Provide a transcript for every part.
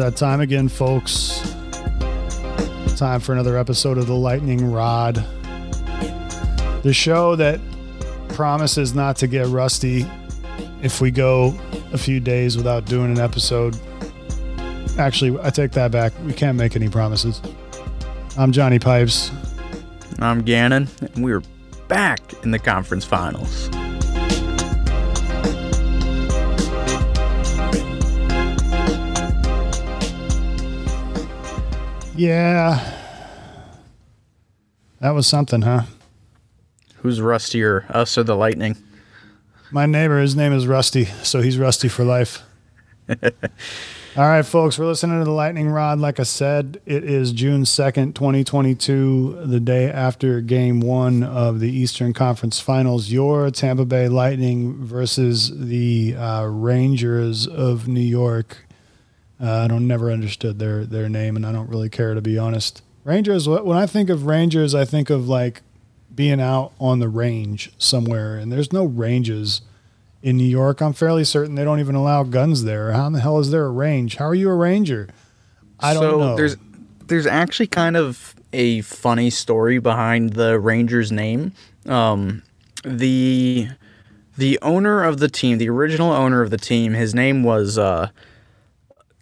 that time again, folks. Time for another episode of The Lightning Rod. The show that promises not to get rusty if we go a few days without doing an episode. Actually, I take that back. We can't make any promises. I'm Johnny Pipes. I'm Gannon, and we're back in the conference finals. Yeah. That was something, huh? Who's rustier, us or the Lightning? My neighbor, his name is Rusty, so he's rusty for life. All right, folks, we're listening to the Lightning Rod. Like I said, it is June 2nd, 2022, the day after game one of the Eastern Conference Finals. Your Tampa Bay Lightning versus the uh, Rangers of New York. Uh, I don't never understood their, their name, and I don't really care, to be honest. Rangers, when I think of Rangers, I think of like being out on the range somewhere, and there's no ranges in New York. I'm fairly certain they don't even allow guns there. How in the hell is there a range? How are you a ranger? I don't so know. There's there's actually kind of a funny story behind the Rangers name. Um, the the owner of the team, the original owner of the team, his name was uh,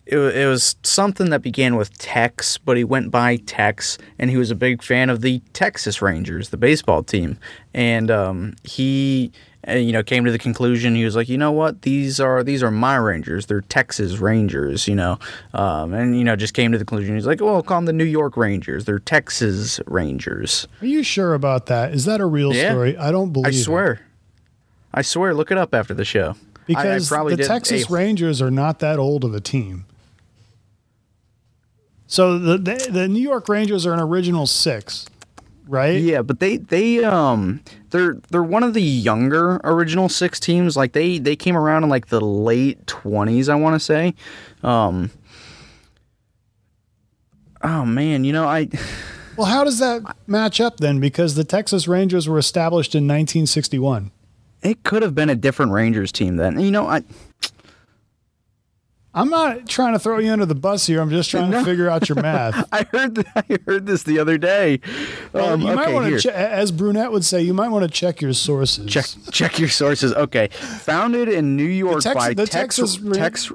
it, it was something that began with Tex, but he went by Tex, and he was a big fan of the Texas Rangers, the baseball team, and um, he you know came to the conclusion he was like you know what? These are these are my rangers. They're texas rangers you know. Um, and you know just came to the conclusion he's like well call them the new york rangers. They're texas rangers. Are you sure about that? Is that a real yeah. story? I don't believe i swear. It. i swear. Look it up after the show. Because I, I the texas a- rangers are not that old of a team so the, the, the new york rangers are an original six right? Yeah, but they they um they're they're one of the younger original six teams. Like they they came around in like the late twenties, I want to say. Um. Oh man, you know I. Well, how does that match up then? Because the Texas Rangers were established in 1961. It could have been a different Rangers team then. You know, I. I'm not trying to throw you under the bus here. I'm just trying no. to figure out your math. I heard th- I heard this the other day. Um, you okay, might want to, che- as Brunette would say, you might want to check your sources. Check check your sources. Okay, founded in New York Tex- by the Tex- Texas Tex-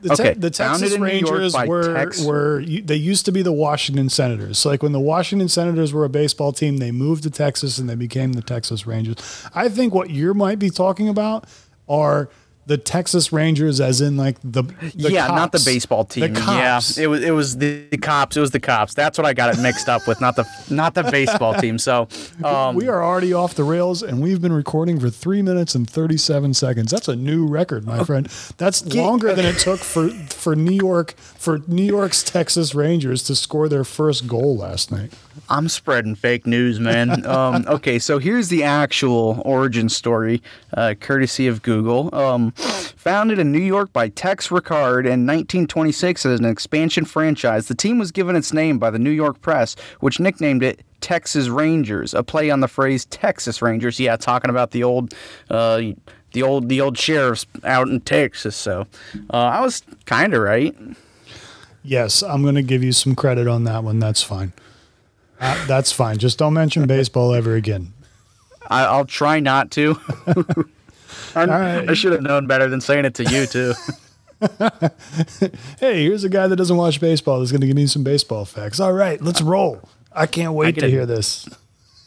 the, te- okay. the Texas Rangers were Tex- were they used to be the Washington Senators. So like when the Washington Senators were a baseball team, they moved to Texas and they became the Texas Rangers. I think what you might be talking about are the Texas Rangers, as in like the, the yeah, cops. not the baseball team. The cops. Yeah, it was it was the, the, cops. It was the cops. That's what I got it mixed up with, not the not the baseball team. So um, we are already off the rails, and we've been recording for three minutes and thirty seven seconds. That's a new record, my friend. That's longer than it took for for New York for New York's Texas Rangers to score their first goal last night. I'm spreading fake news, man. um, okay, so here's the actual origin story, uh, courtesy of Google. Um, founded in New York by Tex Rickard in 1926 as an expansion franchise, the team was given its name by the New York Press, which nicknamed it Tex's Rangers, a play on the phrase Texas Rangers. Yeah, talking about the old. Uh, the old the old sheriffs out in Texas, so uh, I was kind of right. Yes, I'm going to give you some credit on that one. That's fine. Uh, that's fine. Just don't mention baseball ever again. I, will try not to. right. I should have known better than saying it to you too. hey, here's a guy that doesn't watch baseball. That's going to give me some baseball facts. All right, let's roll. I can't wait I to a, hear this.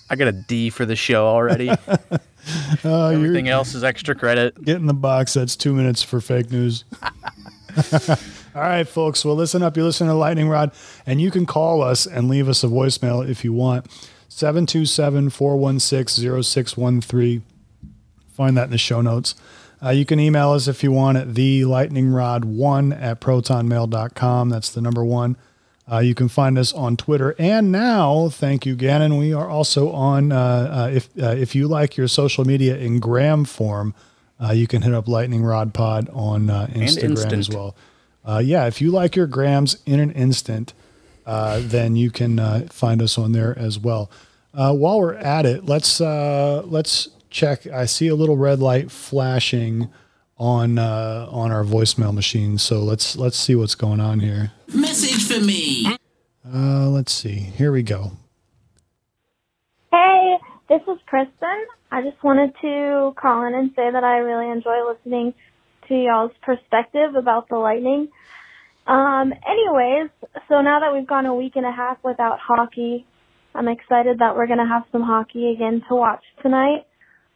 I got a D for the show already. uh, Everything else is extra credit. Get in the box. That's two minutes for fake news. All right, folks. Well, listen up. You listen to Lightning Rod, and you can call us and leave us a voicemail if you want. 727 416 0613. Find that in the show notes. Uh, you can email us if you want at the lightningrod1 at protonmail.com. That's the number one. Uh, you can find us on Twitter. And now, thank you, Gannon. We are also on, uh, uh if, uh, if you like your social media in gram form, uh, you can hit up Lightning Rod Pod on Instagram as well. Uh, yeah, if you like your grams in an instant, uh, then you can uh, find us on there as well. while we're at it, let's let's check. I see a little red light flashing on uh, on our voicemail machine. So let's let's see what's going on here. Message for me. Uh, let's see. Here we go. Hey, this is Kristen. I just wanted to call in and say that I really enjoy listening to y'all's perspective about the Lightning. Um, anyways, so now that we've gone a week and a half without hockey, I'm excited that we're going to have some hockey again to watch tonight.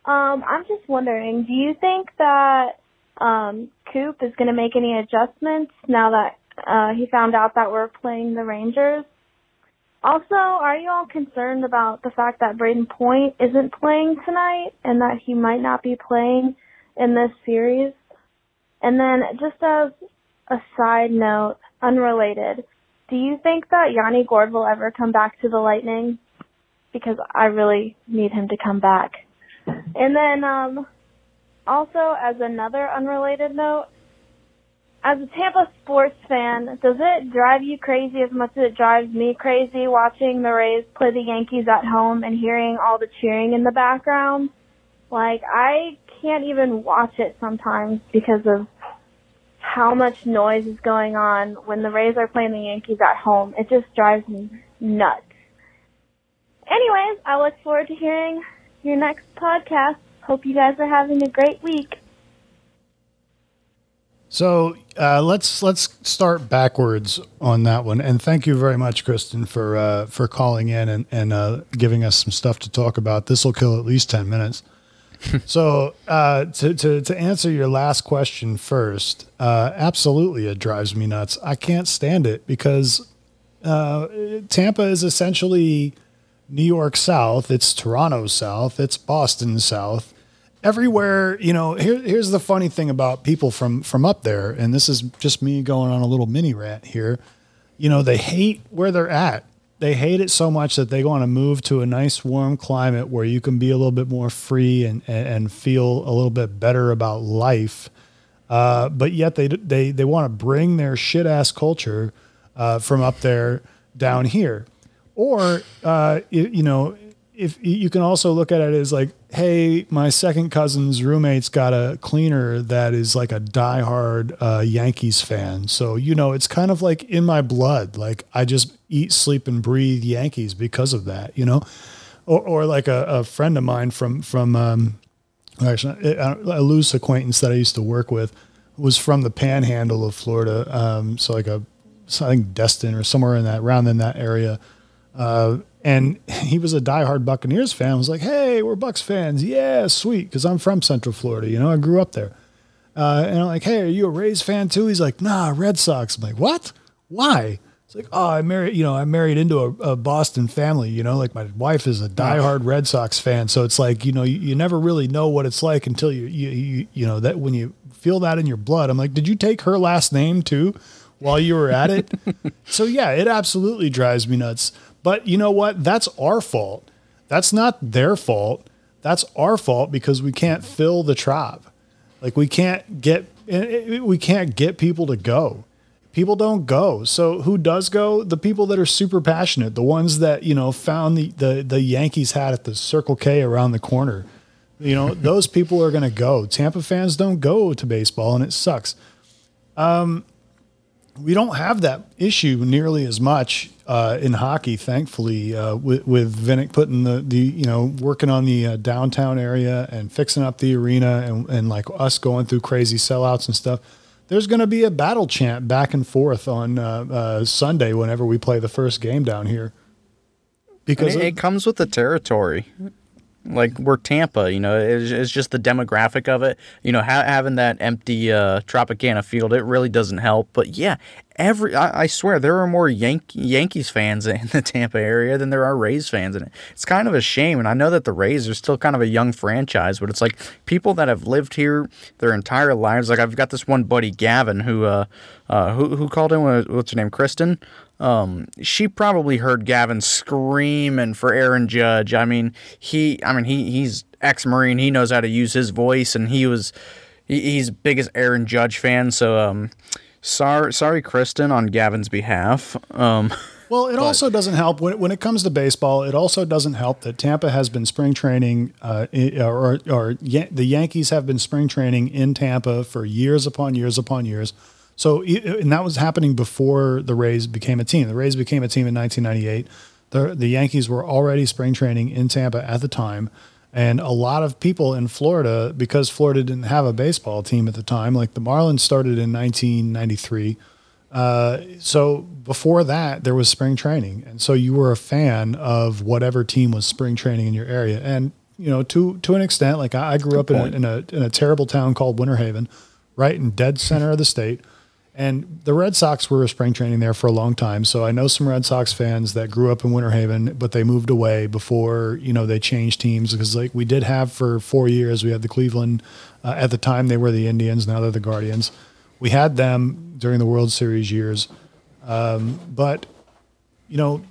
Um, I'm just wondering, do you think that um, Coop is going to make any adjustments now that uh, he found out that we're playing the Rangers? Also, are you all concerned about the fact that Brayden Point isn't playing tonight and that he might not be playing in this series? And then just as a side note, unrelated, do you think that Yanni Gourde will ever come back to the Lightning? Because I really need him to come back. And then, um, also as another unrelated note, as a Tampa sports fan, does it drive you crazy as much as it drives me crazy watching the Rays play the Yankees at home and hearing all the cheering in the background? Like, I can't even watch it sometimes because of how much noise is going on when the Rays are playing the Yankees at home. It just drives me nuts. Anyways, I look forward to hearing your next podcast. Hope you guys are having a great week. So uh, let's let's start backwards on that one, and thank you very much, Kristen, for uh, for calling in and and uh, giving us some stuff to talk about. This will kill at least ten minutes. so uh, to, to to answer your last question first, uh, absolutely, it drives me nuts. I can't stand it because uh, Tampa is essentially New York South. It's Toronto South. It's Boston South everywhere you know here, here's the funny thing about people from from up there and this is just me going on a little mini rant here you know they hate where they're at they hate it so much that they want to move to a nice warm climate where you can be a little bit more free and and, and feel a little bit better about life. Uh, but yet they they they want to bring their shit ass culture uh, from up there down here. Or uh, you, you know if you can also look at it as like, hey, my second cousin's roommate's got a cleaner that is like a diehard uh, Yankees fan. So, you know, it's kind of like in my blood. Like I just eat, sleep, and breathe Yankees because of that, you know? Or, or like a, a friend of mine from, from, um, actually a, loose acquaintance that I used to work with was from the panhandle of Florida. Um, so like a, I think Destin or somewhere in that, around in that area. Uh, and he was a diehard Buccaneers fan. I was like, hey, we're Bucks fans. Yeah, sweet. Because I'm from Central Florida. You know, I grew up there. Uh, and I'm like, hey, are you a Rays fan too? He's like, nah, Red Sox. I'm like, what? Why? It's like, oh, I married, you know, I married into a, a Boston family. You know, like my wife is a diehard Red Sox fan. So it's like, you know, you, you never really know what it's like until you, you, you, you know, that when you feel that in your blood. I'm like, did you take her last name too? While you were at it. so yeah, it absolutely drives me nuts. But you know what? That's our fault. That's not their fault. That's our fault because we can't fill the tribe. Like we can't get we can't get people to go. People don't go. So who does go? The people that are super passionate, the ones that, you know, found the the, the Yankees hat at the Circle K around the corner. You know, those people are going to go. Tampa fans don't go to baseball and it sucks. Um, we don't have that issue nearly as much uh, in hockey, thankfully, uh, with, with Vinik putting the, the, you know, working on the uh, downtown area and fixing up the arena and, and like us going through crazy sellouts and stuff. There's going to be a battle chant back and forth on uh, uh, Sunday whenever we play the first game down here. Because it, it comes with the territory like we're Tampa, you know, it's, it's just the demographic of it. You know, ha- having that empty uh, Tropicana field, it really doesn't help. But yeah, every I, I swear there are more Yank- Yankees fans in the Tampa area than there are Rays fans in it. It's kind of a shame, and I know that the Rays are still kind of a young franchise, but it's like people that have lived here their entire lives. Like I've got this one buddy Gavin who uh, uh who who called in what's her name Kristen. Um, she probably heard Gavin screaming for Aaron Judge. I mean, he, I mean, he, he's ex-marine. He knows how to use his voice, and he was, he, he's biggest Aaron Judge fan. So, um, sorry, sorry, Kristen, on Gavin's behalf. Um, Well, it but, also doesn't help when, when it comes to baseball. It also doesn't help that Tampa has been spring training, uh, or, or the Yankees have been spring training in Tampa for years upon years upon years. So, and that was happening before the Rays became a team. The Rays became a team in 1998. The, the Yankees were already spring training in Tampa at the time. And a lot of people in Florida, because Florida didn't have a baseball team at the time, like the Marlins started in 1993 uh, so before that, there was spring training, and so you were a fan of whatever team was spring training in your area. And you know, to to an extent, like I, I grew Good up in a, in a in a terrible town called Winter Haven, right in dead center of the state. And the Red Sox were spring training there for a long time. So I know some Red Sox fans that grew up in Winter Haven, but they moved away before, you know, they changed teams because like we did have for four years, we had the Cleveland, uh, at the time they were the Indians. Now they're the Guardians. We had them during the World Series years. Um, but, you know,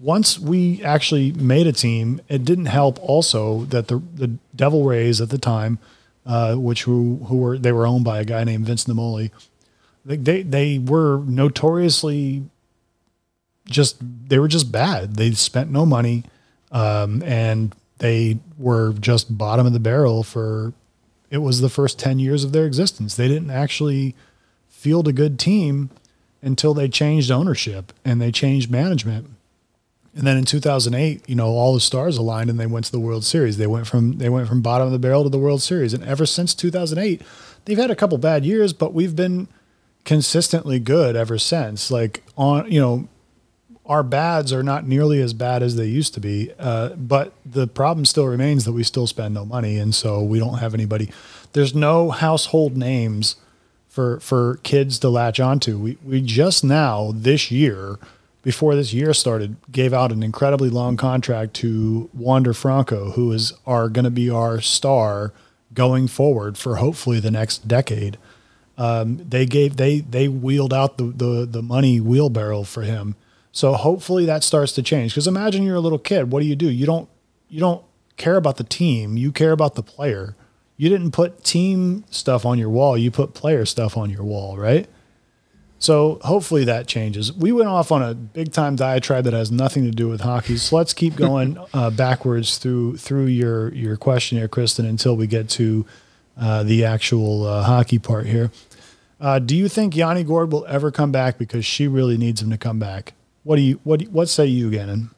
once we actually made a team, it didn't help also that the, the Devil Rays at the time, uh, which who, who were, they were owned by a guy named Vince Naimoli. They, they, were notoriously just, they were just bad. They spent no money. Um, and they were just bottom of the barrel for it was the first 10 years of their existence. They didn't actually field a good team until they changed ownership and they changed management. And then in 2008, you know, all the stars aligned and they went to the World Series. They went from they went from bottom of the barrel to the World Series. And ever since 2008, they've had a couple bad years, but we've been consistently good ever since. Like on, you know, our bads are not nearly as bad as they used to be. Uh, but the problem still remains that we still spend no money, and so we don't have anybody. There's no household names for for kids to latch onto. We we just now this year, before this year started, gave out an incredibly long contract to Wander Franco, who is are going to be our star going forward for hopefully the next decade. Um, they gave they they wheeled out the, the the money wheelbarrow for him so hopefully that starts to change. Because imagine you're a little kid. What do you do? You don't you don't care about the team. You care about the player. You didn't put team stuff on your wall. You put player stuff on your wall, right? So hopefully that changes. We went off on a big time diatribe that has nothing to do with hockey. So let's keep going uh, backwards through through your your question here, Kristen, until we get to uh, the actual uh, hockey part here. Uh, do you think Yanni Gourde will ever come back? Because she really needs him to come back. What do you what what say you, Gannon?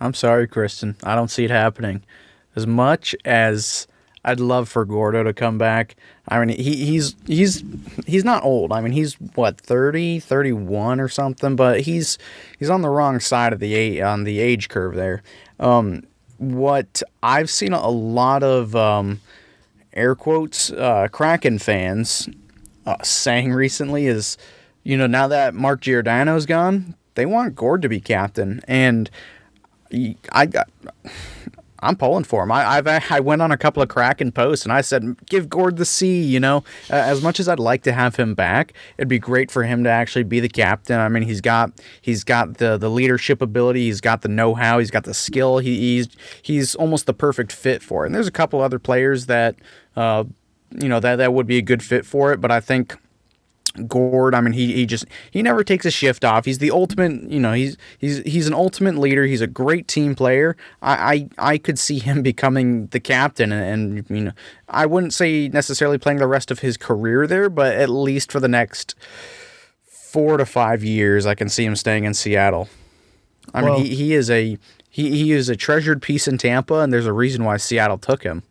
I'm sorry, Kristen. I don't see it happening. As much as I'd love for Gordo to come back. I mean, he, he's he's he's not old. I mean, he's what 30, 31 or something, but he's he's on the wrong side of the on the age curve there. Um, what I've seen a lot of um, air quotes uh, Kraken fans uh, saying recently is, you know, now that Mark Giordano's gone, they want Gourde to be captain, and I got. I'm pulling for him. I, I've I went on a couple of Kraken posts and I said, give Gourde the C. You know, uh, as much as I'd like to have him back, it'd be great for him to actually be the captain. I mean, he's got he's got the the leadership ability, he's got the know how, he's got the skill. He, he's he's almost the perfect fit for it. And there's a couple other players that, uh, you know, that that would be a good fit for it. But I think Gourde, I mean, he, he just he never takes a shift off. He's the ultimate, you know, he's he's he's an ultimate leader. He's a great team player. I I, I could see him becoming the captain, and, and you know, I wouldn't say necessarily playing the rest of his career there, but at least for the next four to five years, I can see him staying in Seattle. I well, mean, he, he is a he, he is a treasured piece in Tampa, and there's a reason why Seattle took him.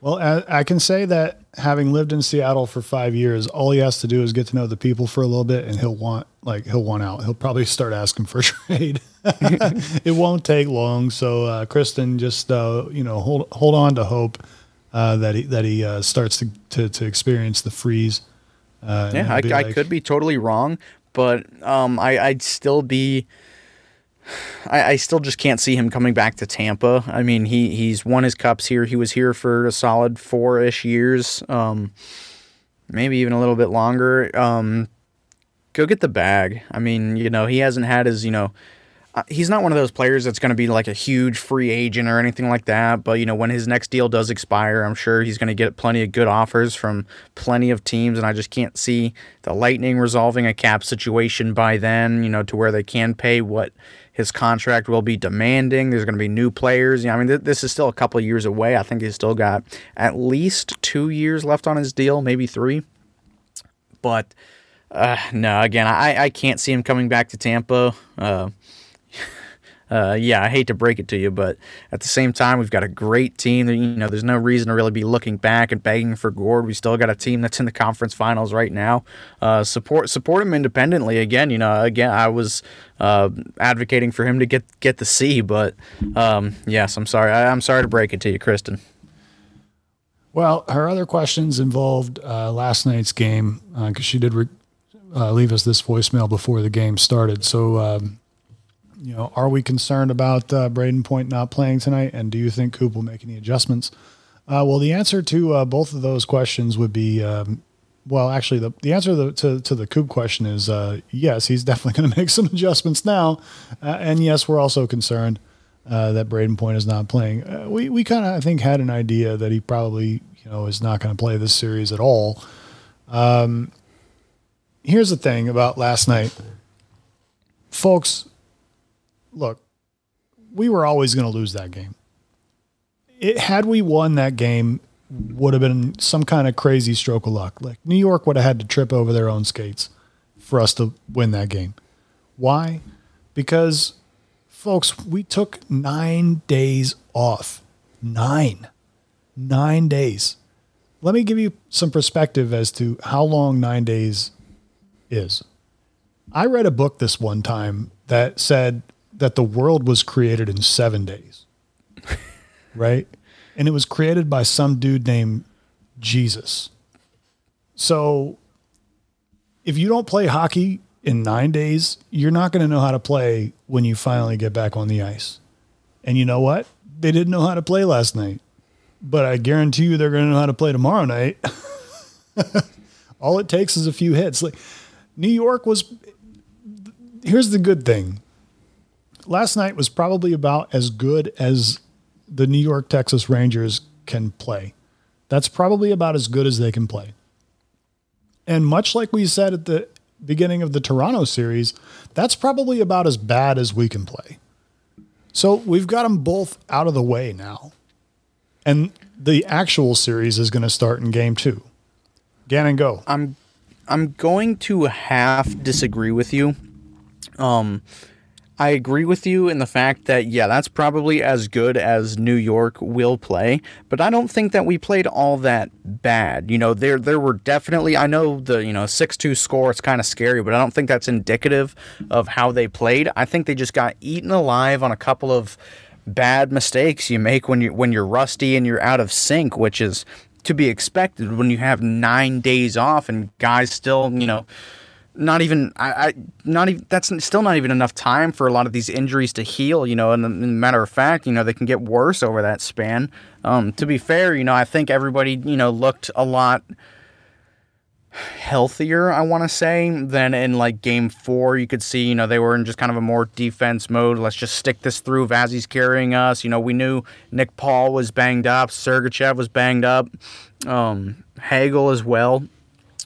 Well, I, I can say that having lived in Seattle for five years, all he has to do is get to know the people for a little bit, and he'll want like he'll want out. He'll probably start asking for trade. it won't take long. So, uh, Kristen, just uh, you know, hold hold on to hope uh, that he that he uh, starts to, to, to experience the freeze. Uh, yeah, I, like, I could be totally wrong, but um, I, I'd still be I, I, still just can't see him coming back to Tampa. I mean, he he's won his cups here. He was here for a solid four ish years, um, maybe even a little bit longer. Um, go get the bag. I mean, you know, he hasn't had his you know uh, he's not one of those players that's going to be like a huge free agent or anything like that. But you know, when his next deal does expire, I'm sure he's going to get plenty of good offers from plenty of teams, and I just can't see the Lightning resolving a cap situation by then. You know, to where they can pay what his contract will be demanding. There's going to be new players. You know, I mean, th- this is still a couple years away. I think he's still got at least two years left on his deal, maybe three. But uh, no, again, I, I can't see him coming back to Tampa. Uh, uh, yeah, I hate to break it to you, but at the same time, we've got a great team. You know, there's no reason to really be looking back and begging for Gourde. We still got a team that's in the conference finals right now. Uh, support support him independently. Again, you know, again, I was uh, advocating for him to get get the C, but um, yes, I'm sorry. I, am sorry to break it to you, Kristen. Well, her other questions involved uh, last night's game because uh, she did re- uh, leave us this voicemail before the game started. So. Um, you know, are we concerned about uh, Brayden Point not playing tonight? And do you think Coop will make any adjustments? Uh, well, the answer to uh, both of those questions would be, um, well, actually, the, the answer to the, to, to the Coop question is uh, yes, he's definitely going to make some adjustments now. Uh, and yes, we're also concerned uh, that Brayden Point is not playing. we we kind of, I think, had an idea that he probably, you know, is not going to play this series at all. Um, here's the thing about last night, folks look, we were always going to lose that game. It, had we won that game, would have been some kind of crazy stroke of luck. Like New York would have had to trip over their own skates for us to win that game. Why? Because, folks, we took nine days off. Nine. Nine days. Let me give you some perspective as to how long nine days is. I read a book this one time that said that the world was created in seven days, right? And it was created by some dude named Jesus. So if you don't play hockey in nine days, you're not going to know how to play when you finally get back on the ice. And you know what? They didn't know how to play last night, but I guarantee you they're going to know how to play tomorrow night. All it takes is a few hits. Like New York was. Here's the good thing last night was probably about as good as the New York Texas Rangers can play. That's probably about as good as they can play. And much like we said at the beginning of the Toronto series, that's probably about as bad as we can play. So we've got them both out of the way now. And the actual series is going to start in game two. Gannon, go. I'm I'm going to half disagree with you. Um, I agree with you in the fact that, yeah, that's probably as good as New York will play, but I don't think that we played all that bad. You know, there there were definitely, I know the, you know, 6 2 score, it's kind of scary, but I don't think that's indicative of how they played. I think they just got eaten alive on a couple of bad mistakes you make when you when you're rusty and you're out of sync, which is to be expected when you have nine days off and guys still, you know, not even I, I not even that's still not even enough time for a lot of these injuries to heal you know and, and matter of fact you know they can get worse over that span. Um, to be fair you know i think everybody you know looked a lot healthier i want to say than in like game four. You could see you know they were in just kind of a more defense mode. Let's just stick this through. Vazzy's carrying us. You know we knew nick paul was banged up. Sergachev was banged up. Um, hagel as well.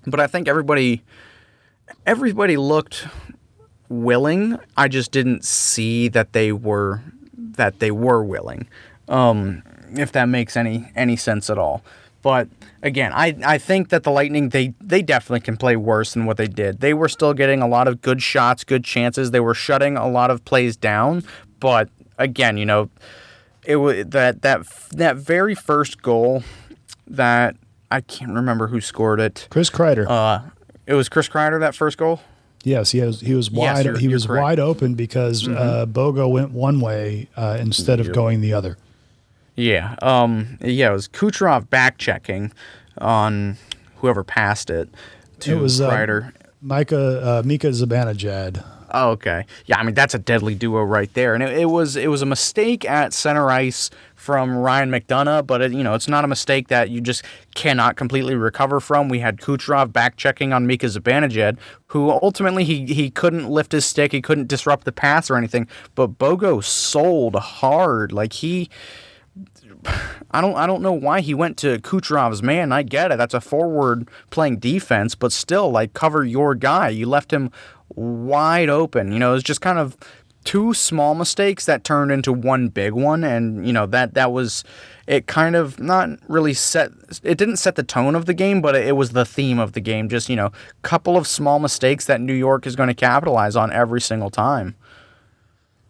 But i think everybody everybody looked willing. I just didn't see that they were that they were willing. Um, if that makes any any sense at all. But again, I, I think that the Lightning they they definitely can play worse than what they did. They were still getting a lot of good shots, good chances. They were shutting a lot of plays down. But again, you know, it was that that that very first goal that I can't remember who scored it. Chris Kreider. Uh, it was Chris Kreider that first goal. Yes, he was. He was wide. Yes, he was correct. wide open because mm-hmm. uh, Bogo went one way uh, instead of going the other. Yeah. Um. Yeah. It was Kucherov back checking on whoever passed it to it was, uh, Kreider. Uh, Micah uh, Mika Zibanejad. Oh, okay. Yeah, I mean that's a deadly duo right there, and it, it was it was a mistake at center ice from Ryan McDonagh, but it, you know it's not a mistake that you just cannot completely recover from. We had Kucherov back checking on Mika Zibanejad, who ultimately he he couldn't lift his stick, he couldn't disrupt the pass or anything, but Bogo sold hard, like he. I don't I don't know why he went to Kucherov's man. I get it. That's a forward playing defense, but still like cover your guy. You left him wide open. You know, it was just kind of two small mistakes that turned into one big one and you know that that was it kind of not really set it didn't set the tone of the game but it was the theme of the game just you know couple of small mistakes that New York is going to capitalize on every single time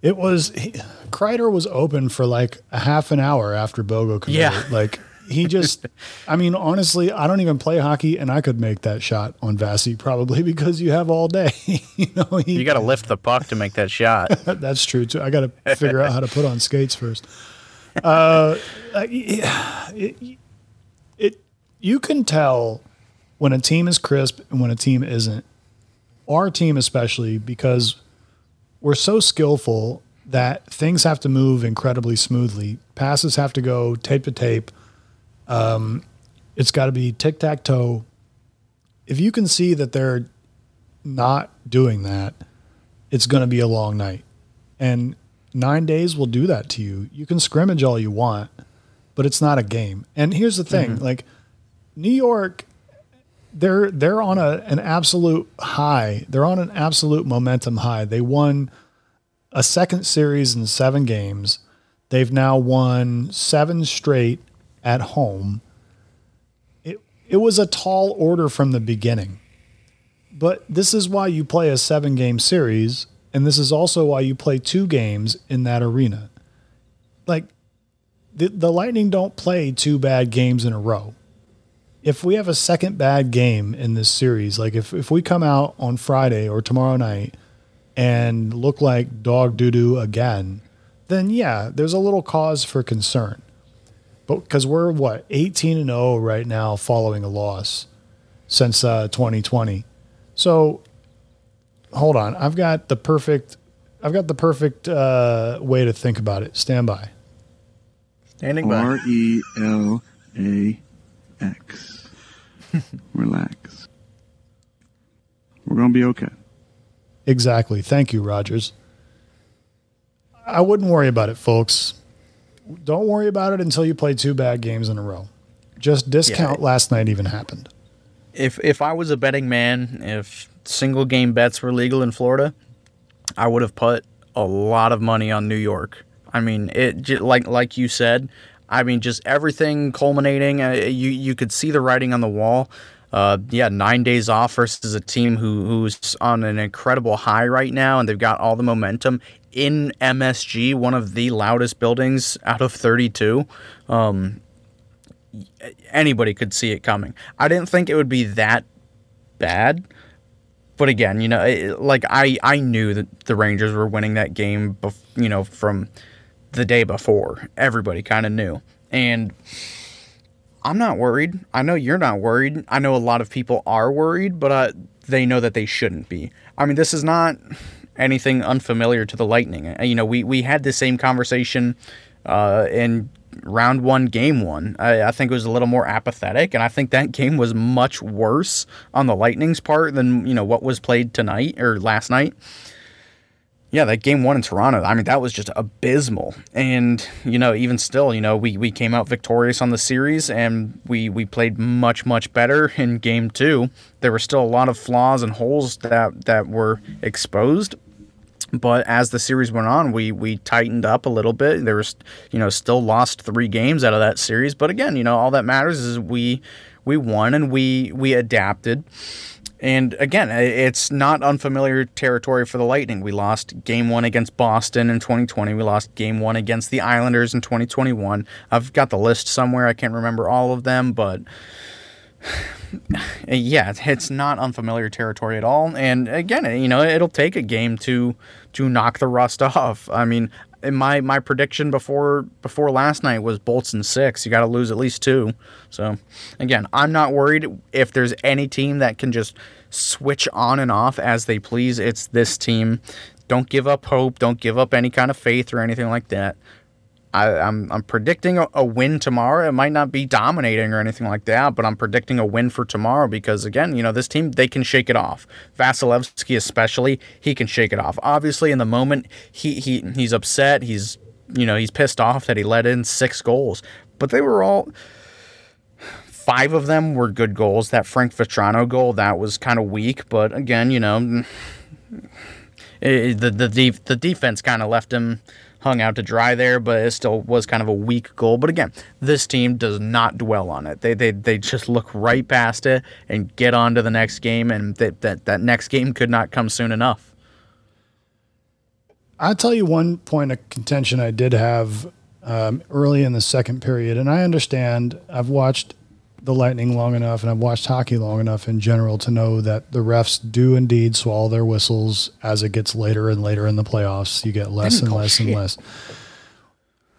it was he, Kreider was open for like a half an hour after Bogo committed. Yeah. Like he just, I mean, honestly, I don't even play hockey, and I could make that shot on Vasi probably because you have all day. you know, he, you got to lift the puck to make that shot. that's true too. I got to figure out how to put on skates first. Uh, it, it, you can tell when a team is crisp and when a team isn't. Our team, especially, because we're so skillful that things have to move incredibly smoothly. Passes have to go tape to tape um, it's got to be tic tac toe. If you can see that they're not doing that, it's going to be a long night. And nine days will do that to you. You can scrimmage all you want, but it's not a game. And here's the thing mm-hmm. like, New York, they're they're on a an absolute high. They're on an absolute momentum high. They won a second series in seven games. They've now won seven straight at home. It it was a tall order from the beginning. But this is why you play a 7-game series and this is also why you play two games in that arena. Like the, the Lightning don't play two bad games in a row. If we have a second bad game in this series, like if, if we come out on Friday or tomorrow night and look like dog doo doo again, then yeah, there's a little cause for concern. But because we're what 18 and 0 right now, following a loss since uh, 2020. So hold on, I've got the perfect, I've got the perfect uh, way to think about it. Stand by. Standing by. R E L A X. Relax. We're gonna be okay. Exactly. Thank you, Rodgers. I wouldn't worry about it, folks don't worry about it until you play two bad games in a row. Just discount yeah. last night even happened. If if I was a betting man, if single game bets were legal in Florida, I would have put a lot of money on New York. I mean, it like like you said. I mean, just everything culminating. Uh, you you could see the writing on the wall. Uh, yeah, nine days off versus a team who who's on an incredible high right now, and they've got all the momentum in MSG, one of the loudest buildings out of 32. Um, anybody could see it coming. I didn't think it would be that bad. But again, you know, like I, I knew that the Rangers were winning that game, bef- you know, from the day before. Everybody kind of knew. And I'm not worried. I know you're not worried. I know a lot of people are worried, but uh, they know that they shouldn't be. I mean, this is not anything unfamiliar to the Lightning. Uh, you know, we, we had the same conversation uh, in round one, game one. I, I, think it was a little more apathetic, and I think that game was much worse on the Lightning's part than you know what was played tonight or last night. Yeah, that game one in Toronto, I mean, that was just abysmal. And, you know, even still, you know, we, we came out victorious on the series and we, we played much, much better in game two. There were still a lot of flaws and holes that, that were exposed. But as the series went on, we we tightened up a little bit. There was, you know, still lost three games out of that series. But again, you know, all that matters is we we won and we we adapted. And again, it's not unfamiliar territory for the Lightning. We lost game one against Boston in 2020. We lost game one against the Islanders in 2021. I've got the list somewhere. I can't remember all of them, but yeah, it's not unfamiliar territory at all. And again, you know, it'll take a game to to knock the rust off. I mean, my my prediction before before last night was Bolts in six. You got to lose at least two. So again, I'm not worried if there's any team that can just switch on and off as they please. It's this team. Don't give up hope. Don't give up any kind of faith or anything like that. I, am I'm, I'm predicting a, a, win tomorrow. It might not be dominating or anything like that, but I'm predicting a win for tomorrow because again, you know, this team they can shake it off. Vasilevskiy especially, he can shake it off. Obviously, in the moment, he he he's upset. He's you know he's pissed off that he let in six goals, but they were all five of them were good goals. That Frank Vatrano goal that was kind of weak, but again, you know. It, the the the defense kind of left him hung out to dry there, but it still was kind of a weak goal. But again, this team does not dwell on it. They they, they just look right past it and get on to the next game, and that, that, that next game could not come soon enough. I'll tell you one point of contention I did have um, early in the second period, and I understand I've watched the Lightning long enough and I've watched hockey long enough in general to know that the refs do indeed swallow their whistles as it gets later and later in the playoffs. You get less and less shit. and less.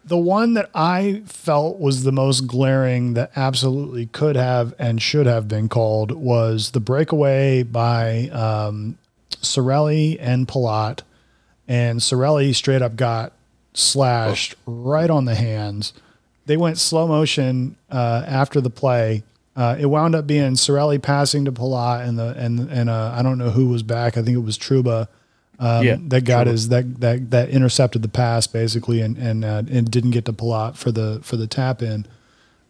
The one that I felt was the most glaring that absolutely could have and should have been called was the breakaway by um, Cirelli and Palat. And Cirelli straight up got slashed oh. right on the hands they went slow motion uh, after the play. Uh, it wound up being Cirelli passing to Palat and the and and uh, I don't know who was back. I think it was Trouba. um, yeah, that got Trouba. his that that that intercepted the pass basically and and uh, and didn't get to Palat for the for the tap in.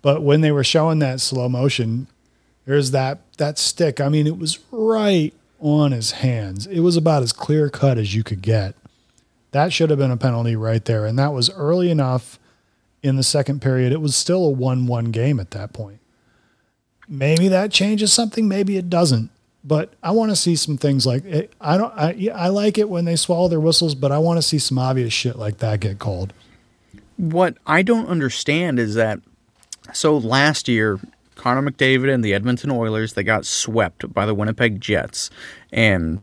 But when they were showing that slow motion, there's that that stick. I mean, it was right on his hands. It was about as clear cut as you could get. That should have been a penalty right there, and that was early enough in the second period. It was still a 1 1 game at that point. Maybe that changes something, maybe it doesn't. But I want to see some things like it, I don't. I, yeah, I like it when they swallow their whistles, but I want to see some obvious shit like that get called. What I don't understand is that so last year Connor McDavid and the Edmonton Oilers they got swept by the Winnipeg Jets, and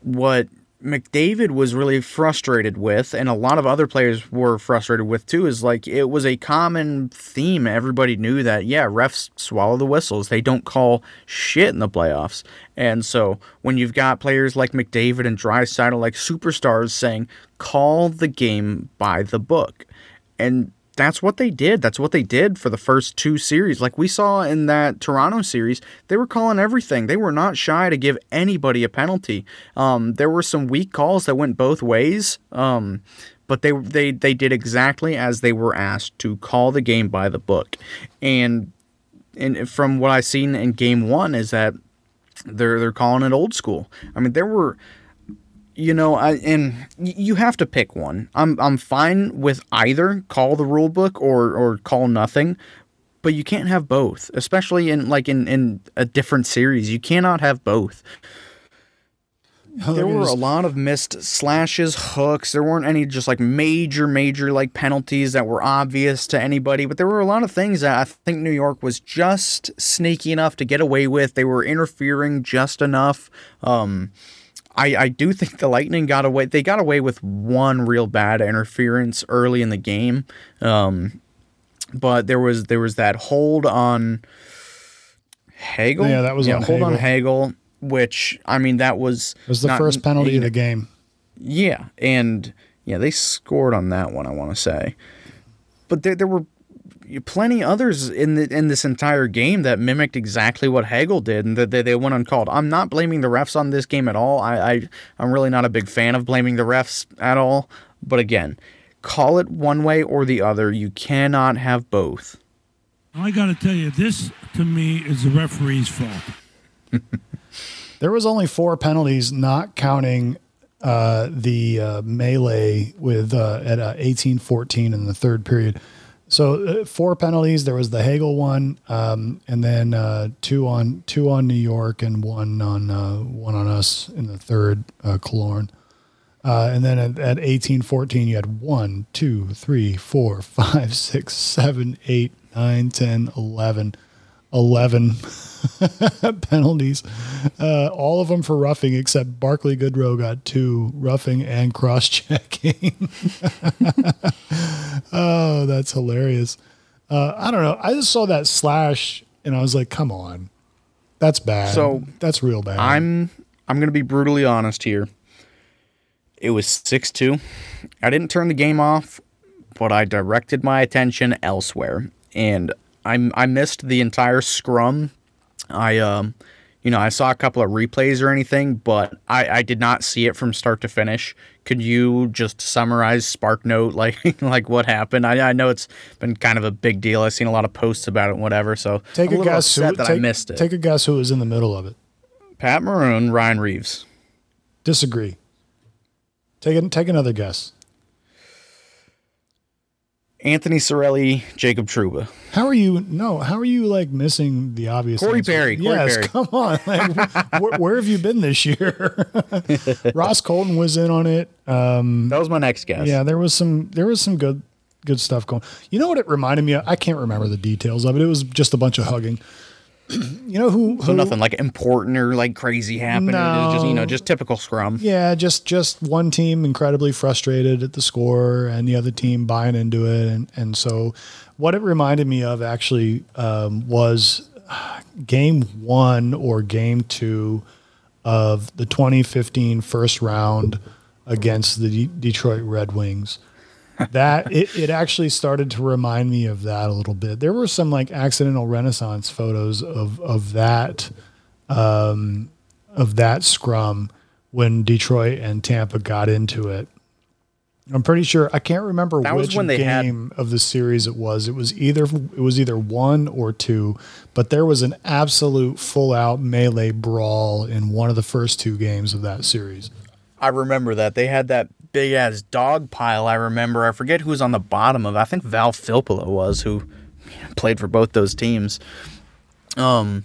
what McDavid was really frustrated with, and a lot of other players were frustrated with too, is like it was a common theme. Everybody knew that, yeah, refs swallow the whistles. They don't call shit in the playoffs. And so when you've got players like McDavid and Draisaitl, like superstars saying, call the game by the book. And that's what they did. That's what they did for the first two series. Like we saw in that Toronto series, they were calling everything. They were not shy to give anybody a penalty. Um, there were some weak calls that went both ways. Um, but they they they did exactly as they were asked to call the game by the book. And and from what I've seen in game 1 is that they're they're calling it old school. I mean, there were you know, I, and you have to pick one. I'm I'm fine with either call the rule book or or call nothing, but you can't have both, especially in like in in a different series. You cannot have both. There were a lot of missed slashes, hooks. There weren't any just like major, major like penalties that were obvious to anybody, but there were a lot of things that I think New York was just sneaky enough to get away with. They were interfering just enough. Um, I, I do think the Lightning got away. They got away with one real bad interference early in the game, um, but there was there was that hold on Hagel. Yeah, that was yeah, on hold Hagel. on Hagel, which I mean that was it was the not, first penalty of the game. Yeah, and yeah, they scored on that one. I want to say, but there there were plenty others in the in this entire game that mimicked exactly what Hagel did and that they, they went uncalled. I'm not blaming the refs on this game at all. I, I I'm really not a big fan of blaming the refs at all. But again, call it one way or the other. You cannot have both. I got to tell you, this to me is the referee's fault. there was only four penalties, not counting uh, the uh, melee with uh, at uh, 18-14 in the third period. So uh, four penalties. There was the Hagel one, um, and then uh, two on two on New York and one on uh, one on us in the third uh, Killorn. Uh, and then at, at eighteen fourteen, you had one, two, three, four, five, six, seven, eight, nine, ten, eleven, eleven penalties. Uh, all of them for roughing, except Barclay Goodrow got two roughing and cross checking. oh, that's hilarious. Uh, I don't know. I just saw that slash and I was like, come on. That's bad. So, that's real bad. I'm I'm gonna be brutally honest here. It was six two. I didn't turn the game off, but I directed my attention elsewhere, and I I missed the entire scrum. I um, you know, I saw a couple of replays or anything, but I I did not see it from start to finish. Could you just summarize Spark Note like like what happened? I I know it's been kind of a big deal. I've seen a lot of posts about it and whatever. So take I'm a, a guess who that take, I missed it. Take a guess who was in the middle of it. Pat Maroon, Ryan Reaves. Disagree. Take it. Take another guess. Anthony Cirelli, Jacob Trouba. How are you? No, how are you like missing the obvious? Corey answer? Perry, Corey yes, Perry. come on. Like, where, where have you been this year? Ross Colton was in on it. Um, That was my next guess. yeah, there was some. There was some good, good stuff going. You know what it reminded me of? I can't remember the details of it. It was just a bunch of hugging. you know who? So nothing like important or like crazy happening. Was just you know just typical scrum. Yeah, just just one team incredibly frustrated at the score, and the other team buying into it, and and so what it reminded me of actually um, was uh, game one or game two of the 2015 first round against the D- Detroit Red Wings. That it, it actually started to remind me of that a little bit. There were some like accidental renaissance photos of of that um, of that scrum when Detroit and Tampa got into it. I'm pretty sure I can't remember That was which when they had- game of the series it was. It was either it was either one or two, but there was an absolute full out melee brawl in one of the first two games of that series. I remember that they had that big ass dog pile. I remember. I forget who was on the bottom of. I think Val Filppula was who played for both those teams. Um,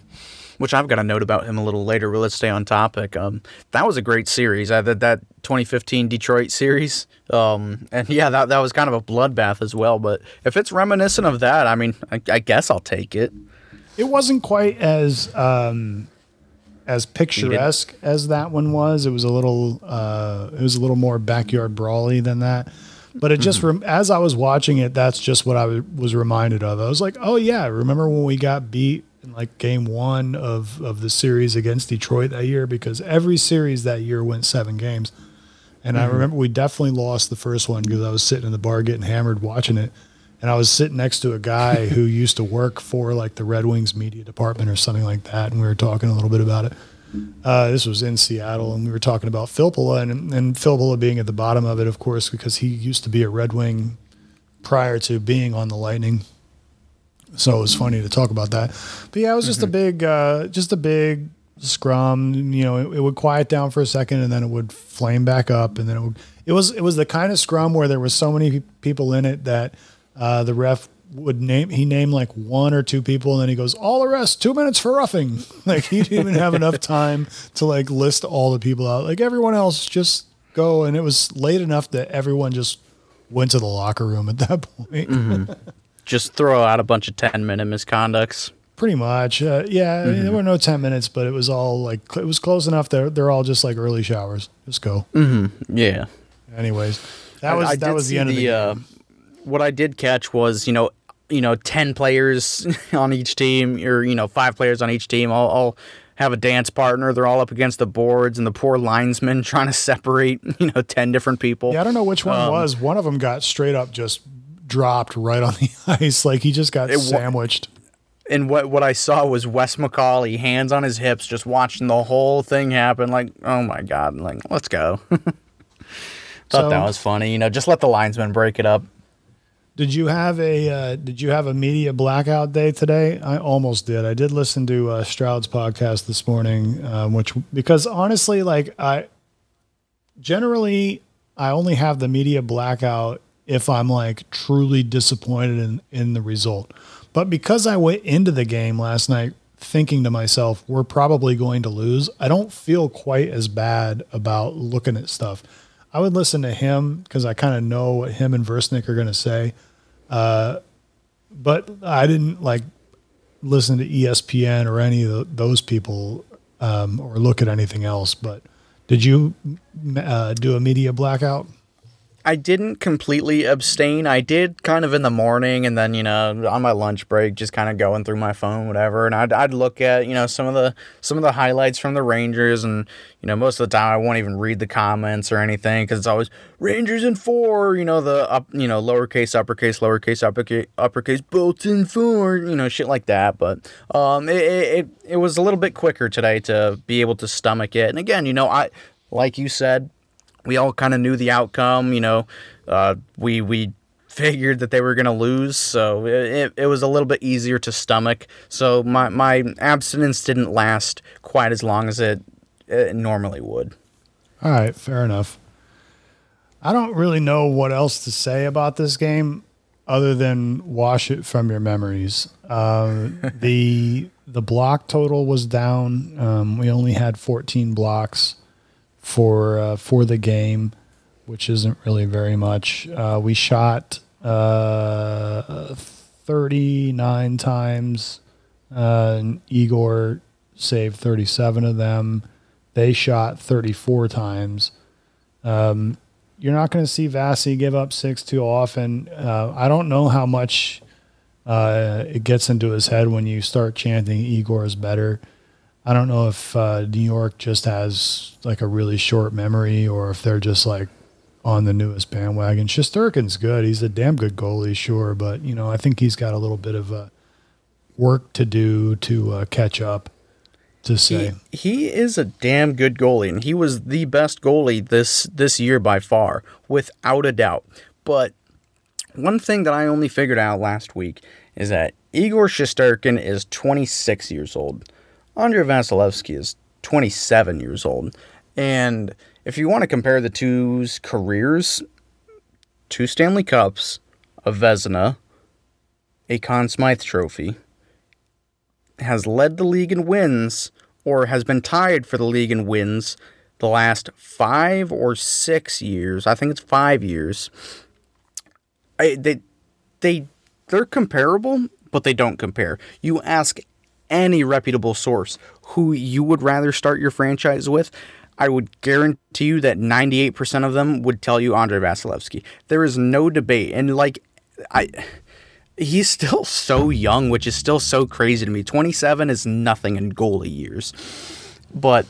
which I've got a note about him a little later. But let's stay on topic. Um, that was a great series. I that that 2015 Detroit series. Um, and yeah, that that was kind of a bloodbath as well. But if it's reminiscent of that, I mean, I, I guess I'll take it. It wasn't quite as um, as picturesque as that one was. It was a little uh, it was a little more backyard brawly than that. But it just rem- as I was watching it, that's just what I was reminded of. I was like, oh yeah, remember when we got beat in like game one of of the series against Detroit that year? Because every series that year went seven games. And I remember we definitely lost the first one because I was sitting in the bar getting hammered watching it. And I was sitting next to a guy who used to work for like the Red Wings media department or something like that. And we were talking a little bit about it. Uh, this was in Seattle, and we were talking about Filppula and, and Filppula being at the bottom of it, of course, because he used to be a Red Wing prior to being on the Lightning. So it was funny to talk about that. But yeah, it was just a big, uh, just a big scrum. You know, it, it would quiet down for a second, and then it would flame back up, and then it would. It was it was the kind of scrum where there was so many people in it that uh, the ref would name he named like one or two people and then he goes all arrest two minutes for roughing. Like he didn't even have enough time to like list all the people out. Like everyone else just go and it was late enough that everyone just went to the locker room at that point. Just throw out a bunch of 10 minute misconducts. pretty much uh, yeah I mean, there were no 10 minutes but it was all like it was close enough they're, they're all just like early showers. Just go. Yeah. anyways that was I that was the end of the uh, game. What I did catch was, you know, you know, 10 players on each team or, you know, five players on each team all, all have a dance partner. They're all up against the boards and the poor linesman trying to separate, you know, 10 different people. Yeah, I don't know which one Um, was. One of them got straight up just dropped right on the ice. Like he just got It sandwiched. And what what I saw was Wes McCauley, hands on his hips, just watching the whole thing happen. Like, oh my god! Like, let's go. Thought So- that was funny. You know, just let the linesman break it up. Did you have a uh, Did you have a media blackout day today? I almost did. I did listen to uh, Stroud's podcast this morning, um, which because honestly, like I generally I only have the media blackout if I'm like truly disappointed in in the result. But because I went into the game last night thinking to myself, we're probably going to lose, I don't feel quite as bad about looking at stuff. I would listen to him because I kind of know what him and Versnick are going to say. Uh, but I didn't like listen to ESPN or any of tho- those people um, or look at anything else. But did you uh, do a media blackout? I didn't completely abstain. I did kind of in the morning, and then you know on my lunch break, just kind of going through my phone, whatever. And I'd, I'd look at you know some of the some of the highlights from the Rangers, and you know most of the time I won't even read the comments or anything because it's always Rangers in four. You know the up you know lowercase uppercase lowercase uppercase uppercase both in four. You know shit like that. But um, it, it it was a little bit quicker today to be able to stomach it. And again, you know I like you said we all kind of knew the outcome. You know, uh, we we figured that they were going to lose, so it, it was a little bit easier to stomach. So my my abstinence didn't last quite as long as it, it normally would. All right, fair enough. I don't really know what else to say about this game other than wash it from your memories. Uh, the the block total was down. Um, we only had 14 blocks for uh, for the game, which isn't really very much. Uh, we shot uh, 39 times. Uh, Igor saved 37 of them. They shot 34 times. Um, you're not going to see Vasi give up six too often. Uh, I don't know how much uh, it gets into his head when you start chanting Igor is better. I don't know if uh, New York just has like a really short memory or if they're just like on the newest bandwagon. Shesterkin's good. He's a damn good goalie, sure, but you know I think he's got a little bit of uh, work to do to uh, catch up. To say he, he is a damn good goalie, and he was the best goalie this this year by far, without a doubt. But one thing that I only figured out last week is that Igor Shesterkin is 26 years old. Andrei Vasilevskiy is 27 years old. And if you want to compare the two's careers, two Stanley Cups, a Vezina, a Conn Smythe Trophy, has led the league in wins or has been tied for the league in wins the last five or six years. I think it's five years. I, they, they, they're comparable, but they don't compare. You ask any reputable source who you would rather start your franchise with, I would guarantee you that 98% of them would tell you Andrei Vasilevskiy. There is no debate. And like, I. He's still so young, which is still so crazy to me. 27 is nothing in goalie years. But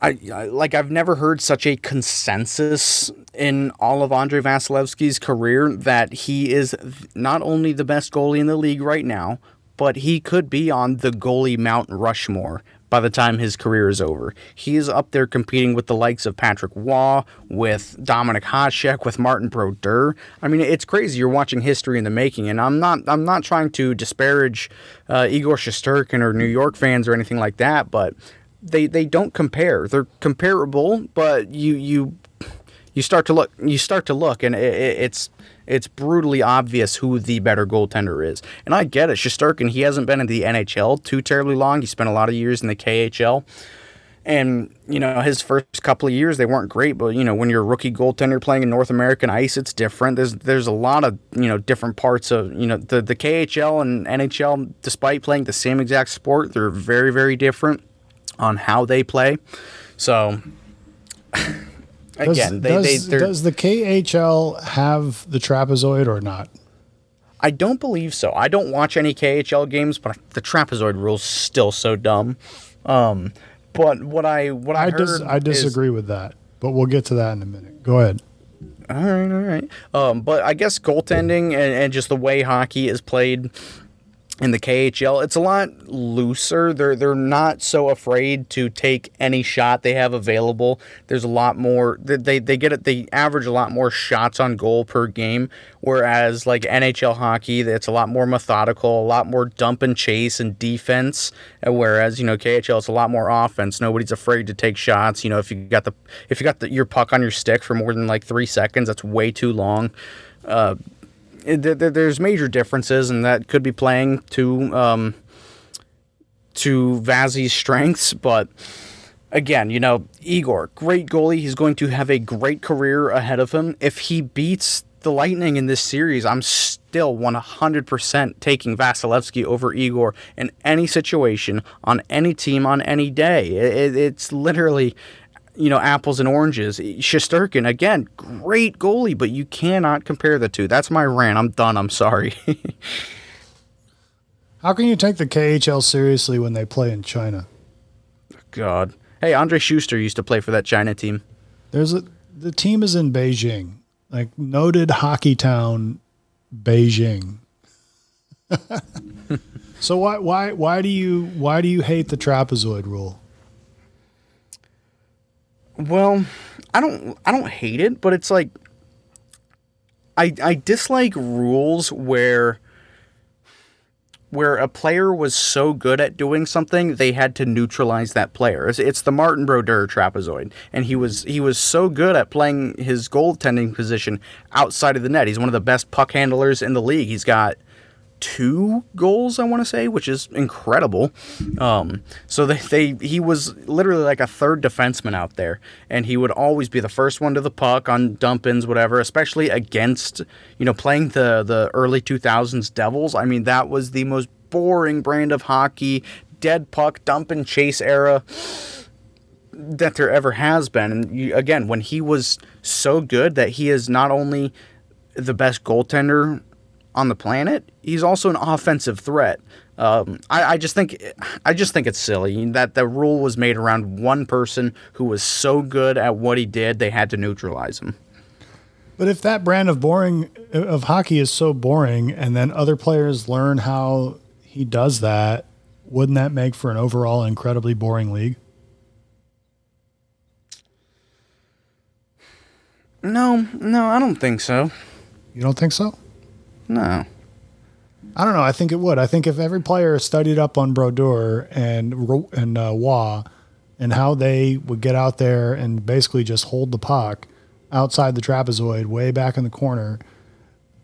I, I, like I've never heard such a consensus in all of Andrei Vasilevskiy's career that he is not only the best goalie in the league right now, but he could be on the goalie Mount Rushmore by the time his career is over. He is up there competing with the likes of Patrick Roy, with Dominik Hasek, with Martin Brodeur. I mean, it's crazy. You're watching history in the making, and I'm not. I'm not trying to disparage uh, Igor Shesterkin or New York fans or anything like that, but they they don't compare. They're comparable, but you you you start to look. You start to look, and it, it's it's brutally obvious who the better goaltender is. And I get it. Shesterkin, he hasn't been in the NHL too terribly long. He spent a lot of years in the KHL. And, you know, his first couple of years, they weren't great. But, you know, when you're a rookie goaltender playing in North American ice, it's different. There's there's a lot of, you know, different parts of, you know, the, the KHL and NHL, despite playing the same exact sport, they're very, very different on how they play. So. Again, does, they, they, does the KHL have the trapezoid or not? I don't believe so. I don't watch any KHL games, but the trapezoid rule's still so dumb. Um, but what I what I, I heard dis- I disagree is, with that, but we'll get to that in a minute. Go ahead. All right, all right. Um, but I guess goaltending and, and just the way hockey is played in the KHL, it's a lot looser. They're they're not so afraid to take any shot they have available. There's a lot more. They they get it. They average a lot more shots on goal per game. Whereas like NHL hockey, it's a lot more methodical, a lot more dump and chase and defense. Whereas you know KHL, it's a lot more offense. Nobody's afraid to take shots. You know if you got the if you got the, your puck on your stick for more than like three seconds, that's way too long. Uh, there's major differences, and that could be playing to um, to Vazzy's strengths. But again, you know, Igor, great goalie. He's going to have a great career ahead of him. If he beats the Lightning in this series, I'm still 100% taking Vasilevskiy over Igor in any situation, on any team, on any day. It, it's literally you know, apples and oranges. Shesterkin, again, great goalie, but you cannot compare the two. That's my rant. I'm done. I'm sorry. How can you take the KHL seriously when they play in China? God. Hey, Andre Schuster used to play for that China team. There's a the team is in Beijing, like noted hockey town, Beijing. so why why why do you why do you hate the trapezoid rule? Well, I don't I don't hate it, but it's like I I dislike rules where where a player was so good at doing something they had to neutralize that player. It's, it's the Martin Brodeur trapezoid, and he was he was so good at playing his goaltending position outside of the net. He's one of the best puck handlers in the league. He's got two goals, I want to say, which is incredible. Um, so they, they he was literally like a third defenseman out there, and he would always be the first one to the puck on dump ins, whatever. Especially against you know playing the the early two thousands Devils. I mean that was the most boring brand of hockey, dead puck dump and chase era that there ever has been. And you, again, when he was so good that he is not only the best goaltender on the planet, he's also an offensive threat. Um, I, I, just think I just think it's silly that the rule was made around one person who was so good at what he did they had to neutralize him. But if that brand of boring of hockey is so boring, and then other players learn how he does that, wouldn't that make for an overall incredibly boring league? No, no, I don't think so. You don't think so? No. I don't know. I think it would. I think if every player studied up on Brodeur and and uh, Roy and how they would get out there and basically just hold the puck outside the trapezoid, way back in the corner.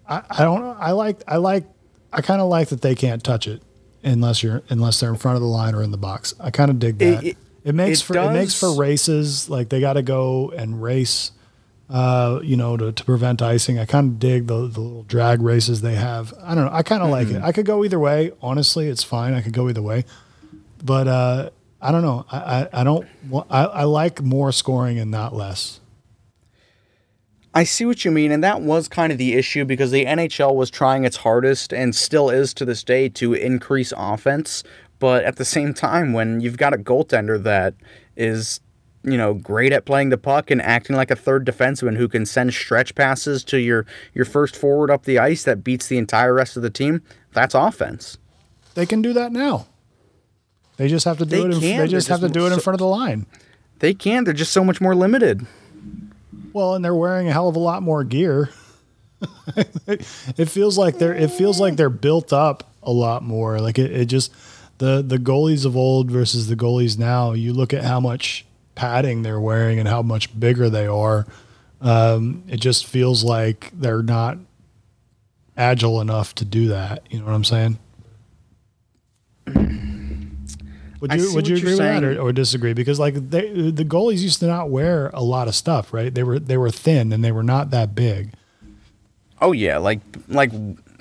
I, I don't. I like. I like. I kind of like that they can't touch it unless you're unless they're in front of the line or in the box. I kind of dig that. It, it, it makes it for does. it makes for races. Like they got to go and race uh, you know, to, to prevent icing. I kind of dig the, the little drag races they have. I don't know. I kind of mm-hmm. like it. Mm-hmm. I could go either way. Honestly, it's fine. I could go either way. But uh, I don't know. I, I, I don't. I, I like more scoring and not less. I see what you mean, and that was kind of the issue because the NHL was trying its hardest and still is to this day to increase offense. But at the same time, when you've got a goaltender that is you know, great at playing the puck and acting like a third defenseman who can send stretch passes to your your first forward up the ice that beats the entire rest of the team. That's offense. They can do that now. They just have to do they it. In, they just have to do it in front of the line. They can. They're just so much more limited. Well, and they're wearing a hell of a lot more gear. it feels like they're it feels like they're built up a lot more. Like it, it just the the goalies of old versus the goalies now. You look at how much padding they're wearing and how much bigger they are, um, it just feels like they're not agile enough to do that. You know what I'm saying? Would you would you agree with that or, or, disagree? Because like they, the goalies used to not wear a lot of stuff, right? They were they were thin and they were not that big. Oh yeah, like like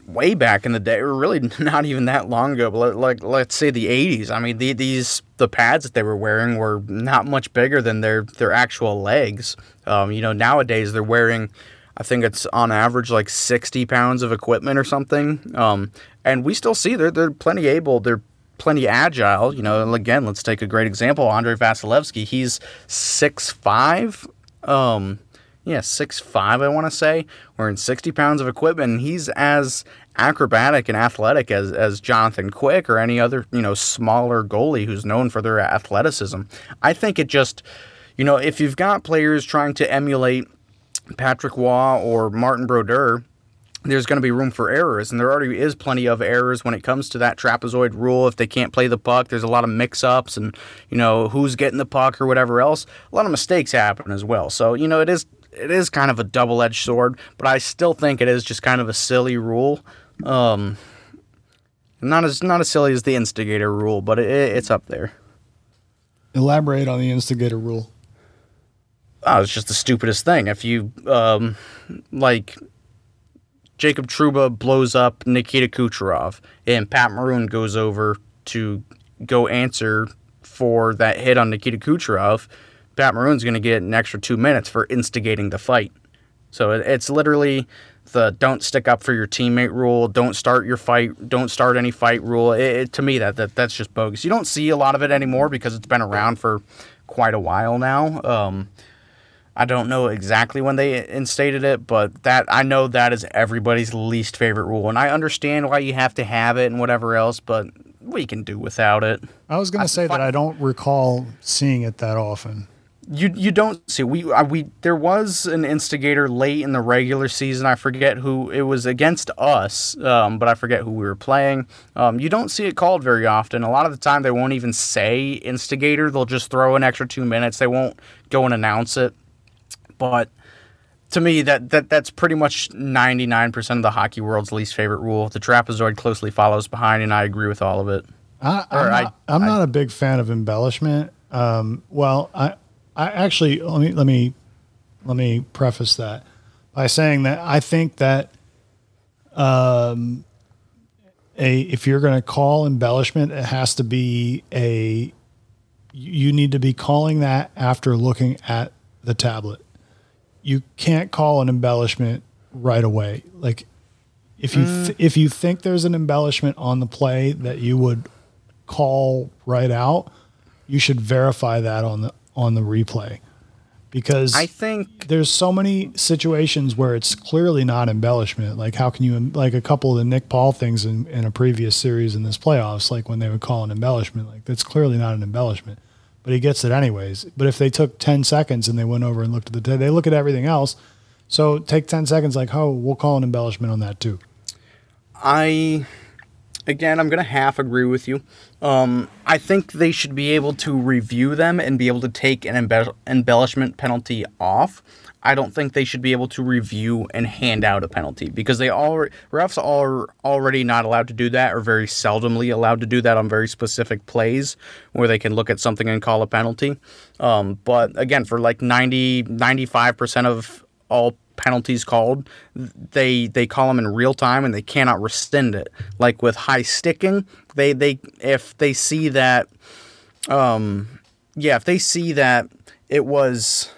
way back in the day, or really not even that long ago, but like let's say the 80s. I mean, the, these the pads that they were wearing were not much bigger than their their actual legs. Um, you know, nowadays they're wearing, I think it's on average like 60 pounds of equipment or something. Um, and we still see they're they're plenty able. They're plenty agile. You know, again, let's take a great example. Andrei Vasilevskiy. He's six five. Um, yeah, six five, I want to say, wearing 60 pounds of equipment. And he's as acrobatic and athletic as, as Jonathan Quick or any other, you know, smaller goalie who's known for their athleticism. I think it just, you know, if you've got players trying to emulate Patrick Roy or Martin Brodeur, there's going to be room for errors, and there already is plenty of errors when it comes to that trapezoid rule. If they can't play the puck, there's a lot of mix-ups, and you know who's getting the puck or whatever else. A lot of mistakes happen as well. So you know it is it is kind of a double edged sword, but I still think it is just kind of a silly rule. Um, not as not as silly as the instigator rule, but it, it's up there. Elaborate on the instigator rule. Oh, it's just the stupidest thing. If you um, like Jacob Trouba blows up Nikita Kucherov, and Pat Maroon goes over to go answer for that hit on Nikita Kucherov Pat Maroon's going to get an extra two minutes for instigating the fight. So it's literally the don't stick up for your teammate rule, don't start your fight, don't start any fight rule. It, it, to me, that, that that's just bogus. You don't see a lot of it anymore because it's been around for quite a while now. Um, I don't know exactly when they instated it, but that I know that is everybody's least favorite rule, and I understand why you have to have it and whatever else, but we can do without it. I was going to say that I don't recall seeing it that often. You you don't see we we there was an instigator late in the regular season. I forget who it was against us, um, but I forget who we were playing. Um, you don't see it called very often. A lot of the time, they won't even say instigator. They'll just throw an extra two minutes. They won't go and announce it. But to me, that, that that's pretty much 99% of the hockey world's least favorite rule. The trapezoid closely follows behind, and I agree with all of it. I, I'm, not, I, am not a big fan of embellishment. Um, well, I, I actually let me let me let me preface that by saying that I think that um, a if you're going to call embellishment, it has to be a you need to be calling that after looking at the tablet you can't call an embellishment right away. Like if you th- if you think there's an embellishment on the play that you would call right out, you should verify that on the on the replay. Because I think there's so many situations where it's clearly not embellishment. Like how can you like a couple of the Nick Paul things in, in a previous series in this playoffs, like when they would call an embellishment, like that's clearly not an embellishment but he gets it anyways. But if they took 10 seconds and they went over and looked at the, they look at everything else. So take 10 seconds, like, oh, we'll call an embellishment on that too. I, again, I'm going to half agree with you. Um, I think they should be able to review them and be able to take an embe- embellishment penalty off. I don't think they should be able to review and hand out a penalty because they all refs are already not allowed to do that or very seldomly allowed to do that on very specific plays where they can look at something and call a penalty. Um, but again, for like 90 95% of all penalties called, they they call them in real time and they cannot rescind it. Like with high sticking, they they if they see that um yeah, if they see that it was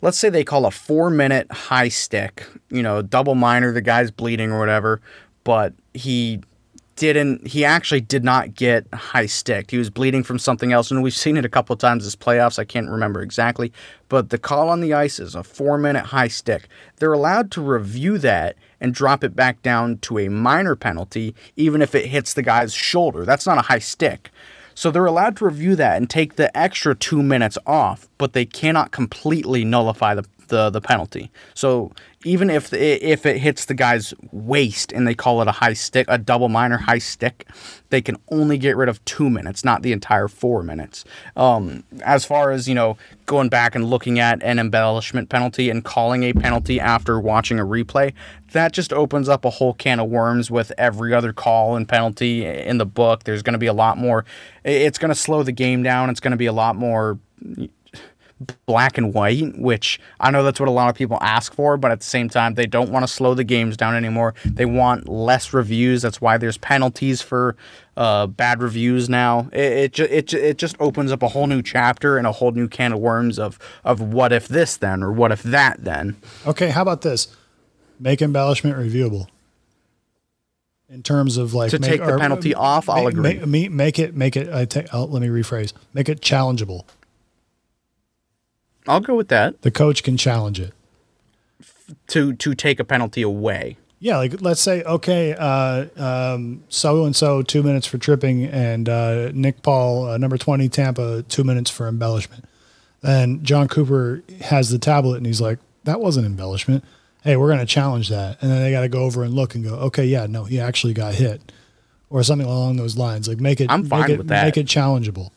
let's say they call a four minute high stick, you know, double minor, the guy's bleeding or whatever, but he didn't he actually did not get high stick. He was bleeding from something else, and we've seen it a couple of times this playoffs. I can't remember exactly, but the call on the ice is a four minute high stick. They're allowed to review that and drop it back down to a minor penalty, even if it hits the guy's shoulder. That's not a high stick. So they're allowed to review that and take the extra two minutes off, but they cannot completely nullify the, the, the penalty. So even if if it hits the guy's waist and they call it a high stick, a double minor high stick, they can only get rid of two minutes, not the entire four minutes. Um, as far as you know, going back and looking at an embellishment penalty and calling a penalty after watching a replay, that just opens up a whole can of worms with every other call and penalty in the book. There's going to be a lot more. It's going to slow the game down. It's going to be a lot more black and white, which I know that's what a lot of people ask for, but at the same time, they don't want to slow the games down anymore. They want less reviews. That's why there's penalties for uh, bad reviews now. It it, it it just opens up a whole new chapter and a whole new can of worms of of what if this then or what if that then. Okay, how about this? Make embellishment reviewable. In terms of like to make, take the or, penalty off, I'll make, agree. Make, me- make it make it. I take. I'll, let me rephrase. Make it challengeable. I'll go with that The coach can challenge it. to to take a penalty away. Yeah, like let's say, okay, uh, um, so and so two minutes for tripping, and uh, Nick Paul, uh, number twenty, Tampa, two minutes for embellishment. Then John Cooper has the tablet, and he's like, "That wasn't embellishment." Hey, we're going to challenge that, and then they got to go over and look and go, "Okay, yeah, no, he actually got hit," or something along those lines. Like make it, I'm fine make it, with that. Make it challengeable.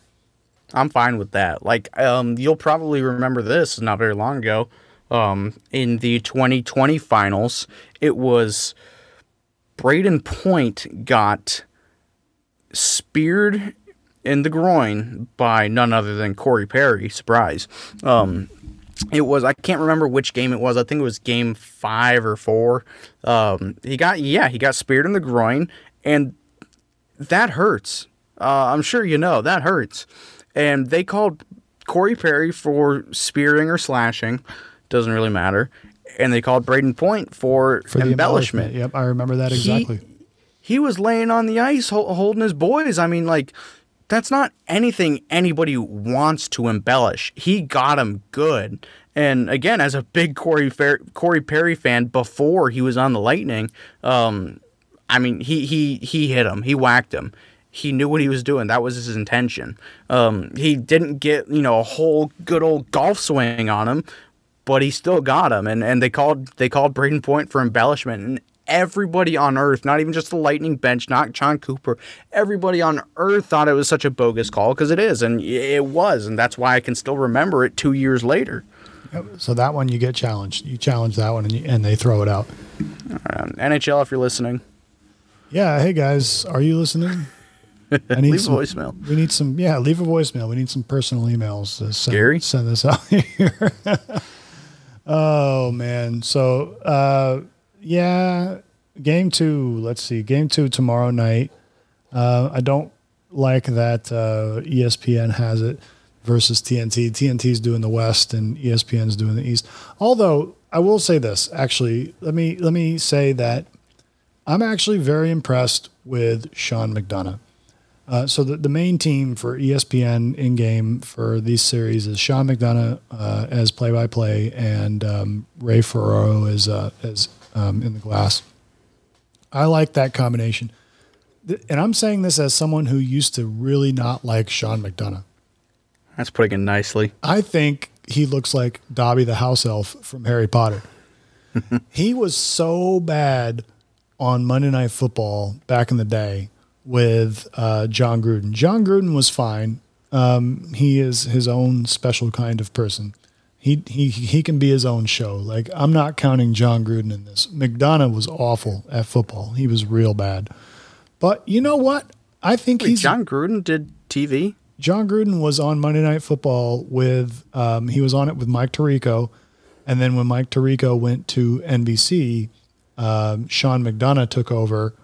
I'm fine with that. Like, um, you'll probably remember this not very long ago. Um, in the 2020 finals, it was Brayden Point got speared in the groin by none other than Corey Perry. Surprise. Um, it was I can't remember which game it was. I think it was game five or four. Um, he got yeah he got speared in the groin, and that hurts. Uh, I'm sure you know that hurts. And they called Corey Perry for spearing or slashing, doesn't really matter, and they called Brayden Point for, For the embellishment. Yep, I remember that exactly. He was laying on the ice ho- holding his boys. I mean, like that's not anything anybody wants to embellish. He got him good. And again, as a big Corey Fer- Corey Perry fan before he was on the Lightning, um, I mean, he he he hit him. He whacked him. He knew what he was doing. That was his intention. Um, he didn't get you know a whole good old golf swing on him, but he still got him. And and they called they called Brayden Point for embellishment. And everybody on earth, not even just the Lightning bench, not John Cooper, everybody on earth thought it was such a bogus call because it is, and it was, and that's why I can still remember it two years later. So that one you get challenged. You challenge that one, and, you, and they throw it out. NHL, if you're listening, Yeah. Hey guys, are you listening? I need leave some, a voicemail. We need some. Yeah, leave a voicemail. We need some personal emails. To send, Gary? send this out here. oh man. So uh, yeah, game two. Let's see. Game two tomorrow night. Uh, I don't like that uh, ESPN has it versus TNT. TNT's doing the West and ESPN's doing the East. Although I will say this, actually, let me let me say that I'm actually very impressed with Sean McDonough. Uh, so the, the main team for ESPN in game for these series is Sean McDonough uh, as play by play and um, Ray Ferraro as uh, as um, in the glass. I like that combination, and I'm saying this as someone who used to really not like Sean McDonough. That's putting it nicely. I think he looks like Dobby the house elf from Harry Potter. he was so bad on Monday Night Football back in the day with uh, Jon Gruden. Jon Gruden was fine. Um, he is his own special kind of person. He, he he can be his own show. Like I'm not counting Jon Gruden in this. McDonough was awful at football. He was real bad. But you know what? I think Wait, he's Jon Gruden did TV. Jon Gruden was on Monday Night Football with um, he was on it with Mike Tirico, and then when Mike Tirico went to NBC, um, Sean McDonough took over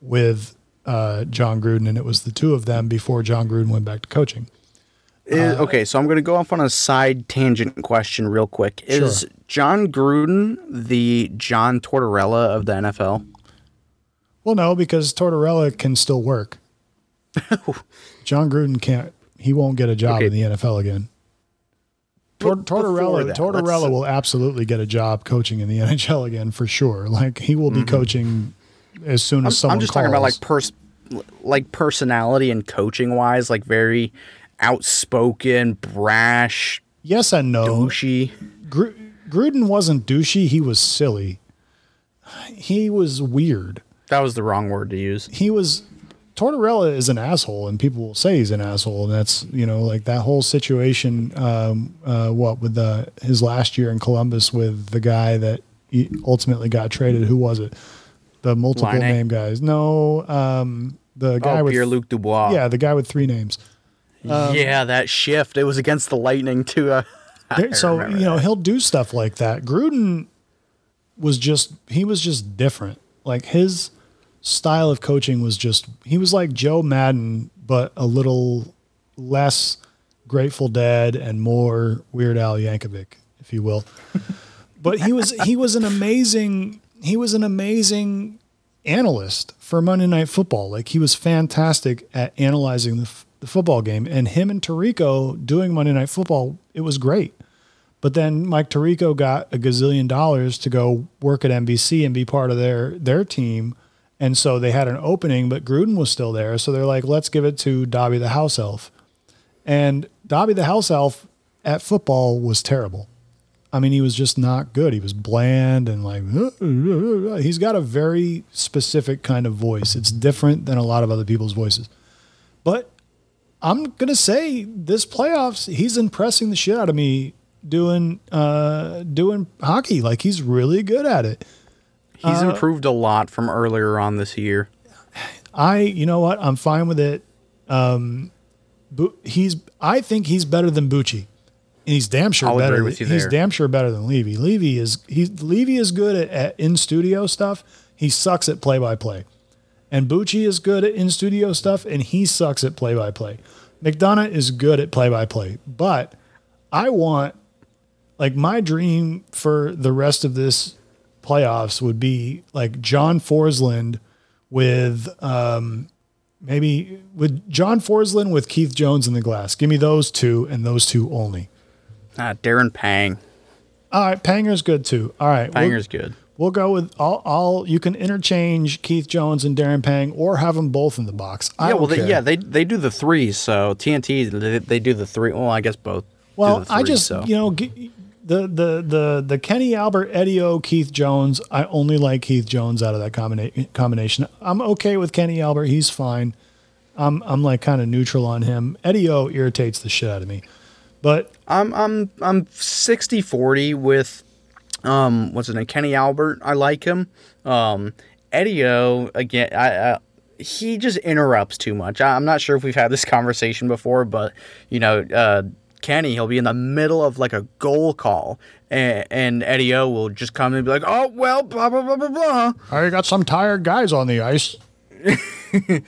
with uh, Jon Gruden, and it was the two of them before Jon Gruden went back to coaching. Is- okay, so I'm going to go off on a side tangent question real quick. Is Sure. Jon Gruden the John Tortorella of the NFL? Well, no, because Tortorella can still work. Jon Gruden can't. He won't get a job Okay. in the NFL again. Tor- Tortorella, that, Tortorella will absolutely get a job coaching in the NHL again for sure. Like he will be coaching as soon as. I'm, someone I'm just talking about like pers- like personality and coaching wise, like very outspoken, brash, yes and no. douchey. Gru- Gruden wasn't douchey. He was silly. He was weird. That was the wrong word to use. he was Tortorella is an asshole, and people will say he's an asshole, and that's you know like that whole situation. Um, uh, what with the his last year in Columbus with the guy that he ultimately got traded. Who was it? The multiple Laine? name guys. No, um, the guy Oh, with Pierre Luc Dubois. yeah, the guy with three names. yeah, that shift. It was against the Lightning too. Uh, There- so you know he'll do stuff like that. Gruden was just he was just different. Like his style of coaching was just he was like Joe Maddon, but a little less Grateful Dead and more Weird Al Yankovic, if you will. but he was he was an amazing he was an amazing analyst for Monday Night Football. Like he was fantastic at analyzing the, f- the football game, and him and Tirico doing Monday Night Football, it was great. But then Mike Tirico got a gazillion dollars to go work at NBC and be part of their their team. And so they had an opening, but Gruden was still there. So they're like, let's give it to Dobby the House Elf. And Dobby the House Elf at football was terrible. I mean, he was just not good. He was bland and like, he's got a very specific kind of voice. It's different than a lot of other people's voices. But I'm going to say this playoffs, he's impressing the shit out of me doing uh doing hockey like he's really good at it he's Uh, improved a lot from earlier on this year. i you know what i'm fine with it um he's i think he's better than bucci and he's damn sure I'll better agree with you he's there. damn sure better than levy levy is he's levy is good at, at in studio stuff he sucks at play by play and bucci is good at in studio stuff and he sucks at play by play mcdonough is good at play by play but I want like my dream for the rest of this playoffs would be like John Forslund with um maybe with John Forslund with Keith Jones in the glass. Give me those two and those two only. Ah, Darren Pang. All right, Panger's good too. All right, we'll- Panger's good. We'll go with all. all you can interchange Keith Jones and Darren Pang, or have them both in the box. I Yeah, well, they, yeah, they they do the threes. So TNT they, they do the three. Well, I guess both. do Well, the I just so. you know g- the the the the Kenny Albert, Eddie O, Keith Jones. I only like Keith Jones out of that combina- combination. I'm okay with Kenny Albert. He's fine. I'm I'm like kind of neutral on him. Eddie O irritates the shit out of me. But I'm I'm I'm 60-40 with um what's his name Kenny Albert. I like him. Um Eddie O again. I, I he just interrupts too much. I, I'm not sure if we've had this conversation before, but you know. uh Kenny, he'll be in the middle of like a goal call, and, and Eddie O will just come and be like, "Oh well, blah blah blah blah blah." I got some tired guys on the ice.